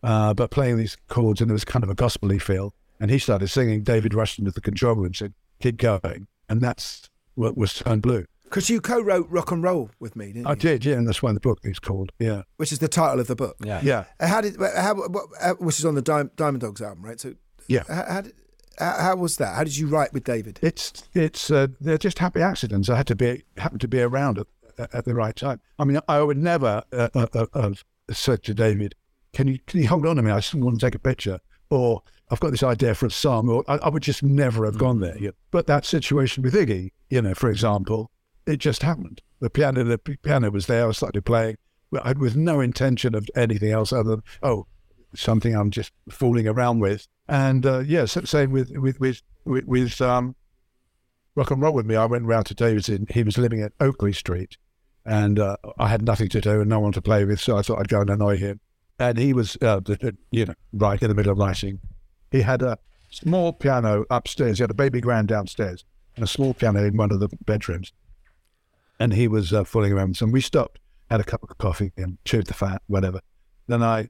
uh, but playing these chords, and there was kind of a gospely feel. And he started singing. David rushed into the control room and said, "Keep going," and that's what was Turn Blue. Because you co-wrote rock and roll with me, didn't you? I did, yeah, and that's why the book is called. Yeah, Which is the title of the book. Yeah. Yeah. Uh, How did? How? What, uh, which is on the Diamond, Diamond Dogs album, right? So. Yeah. How, how did? How, how was that? How did you write with David? It's it's uh, they're just happy accidents. I had to be happen to be around at, at the right time. I mean, I would never uh, uh, uh, have said to David, "Can you can you hold on to me? I just want to take a picture," or "I've got this idea for a song," or I, I would just never have gone there. Yeah. But that situation with Iggy, you know, for example, it just happened. The piano the piano was there. I started playing I- with no intention of anything else other than oh, something I'm just fooling around with. And uh, yeah, same with with with with, with um, rock and roll with me. I went round to David's. In, he was living at Oakley Street, and uh, I had nothing to do and no one to play with, so I thought I'd go and annoy him. And he was, uh, you know, right in the middle of writing. He had a small piano upstairs. He had a baby grand downstairs and a small piano in one of the bedrooms. And he was uh, fooling around. So we stopped, had a cup of coffee, and chewed the fat, whatever. Then I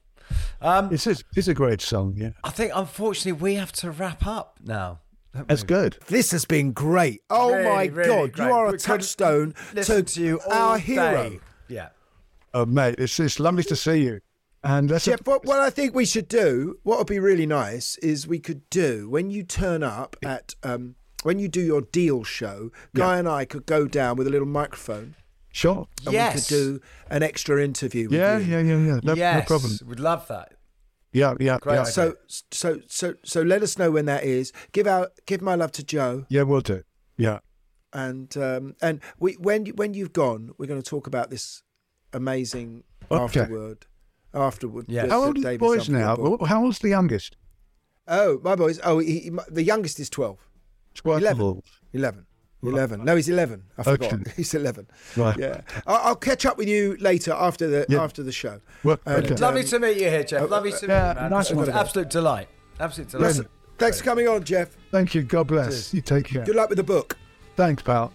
Yeah. Um, it's, a, it's a great song, yeah. I think, unfortunately, we have to wrap up now. That's good. This has been great. Oh Really, my really God, great. you are a could touchstone listen to, to you our day. hero. Yeah. Oh, mate, it's, it's lovely to see you. And that's Geoff, what, what I think we should do, what would be really nice, is we could do when you turn up at um, when you do your deal show. Guy and I could go down with a little microphone. Sure. And Yes. we could do an extra interview. With yeah, you. yeah, yeah, yeah. No, yes, no problem. We'd love that. Yeah, yeah, Great yeah. So, so, so, so, let us know when that is. Give out, give my love to Joe, Yeah, we'll do. Yeah. and um, and we when you- when you've gone, we're going to talk about this amazing Okay. afterward. Afterward, Yeah. How old are the boys now? book. How old's the youngest? Oh, my boys. Oh, he, he- the youngest is 12. Twelve. 11. 11. 11. No, he's 11. I forgot. Okay. [laughs] He's 11. Right. Yeah. I'll, I'll catch up with you later after the Yeah. after the show. Well, And, okay. Lovely um, to meet you here, Geoff. Lovely to yeah, meet you, man. nice one. absolute delight. Absolute delight. listen, thanks for coming on, Geoff. Thank you. God bless. You take care. Good luck with the book. Thanks, pal.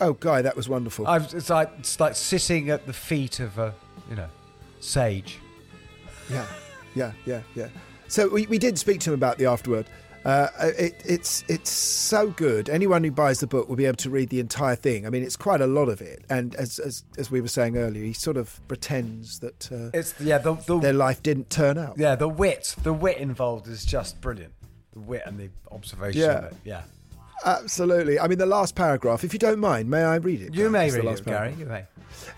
Oh, Guy, that was wonderful. I've, it's like it's like sitting at the feet of a, you know, sage. Yeah, yeah, yeah, yeah. So we, we did speak to him about the afterword. Uh, it, it's it's so good. Anyone who buys the book will be able to read the entire thing. I mean, it's quite a lot of it. And as as, as we were saying earlier, he sort of pretends that uh, It's yeah the the their life didn't turn out. yeah the wit the wit involved is just brilliant. The wit and the observation. Yeah. Yeah. Absolutely. I mean, the last paragraph, if you don't mind, may I read it? You may read it, Gary. You may.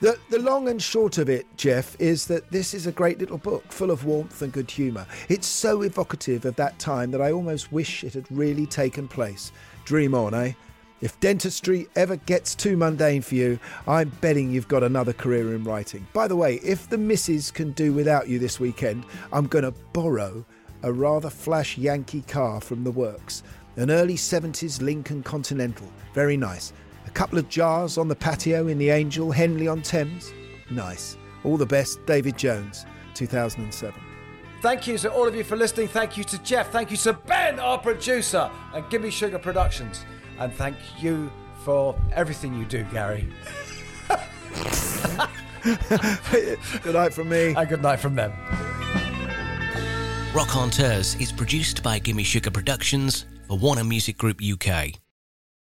The, the long and short of it, Geoff, is that this is a great little book full of warmth and good humour. It's so evocative of that time that I almost wish it had really taken place. Dream on, eh? If dentistry ever gets too mundane for you, I'm betting you've got another career in writing. By the way, if the missus can do without you this weekend, I'm going to borrow a rather flash Yankee car from the works. An early 70s Lincoln Continental. Very nice. A couple of jars on the patio in the Angel, Henley on Thames. Nice. All the best, David Jones, 2007. Thank you to all of you for listening. Thank you to Geoff. Thank you to Ben, our producer, and Gimme Sugar Productions. And thank you for everything you do, Gary. [laughs] good night from me. And good night from them. Rockonteurs is produced by Gimme Sugar Productions for Warner Music Group UK.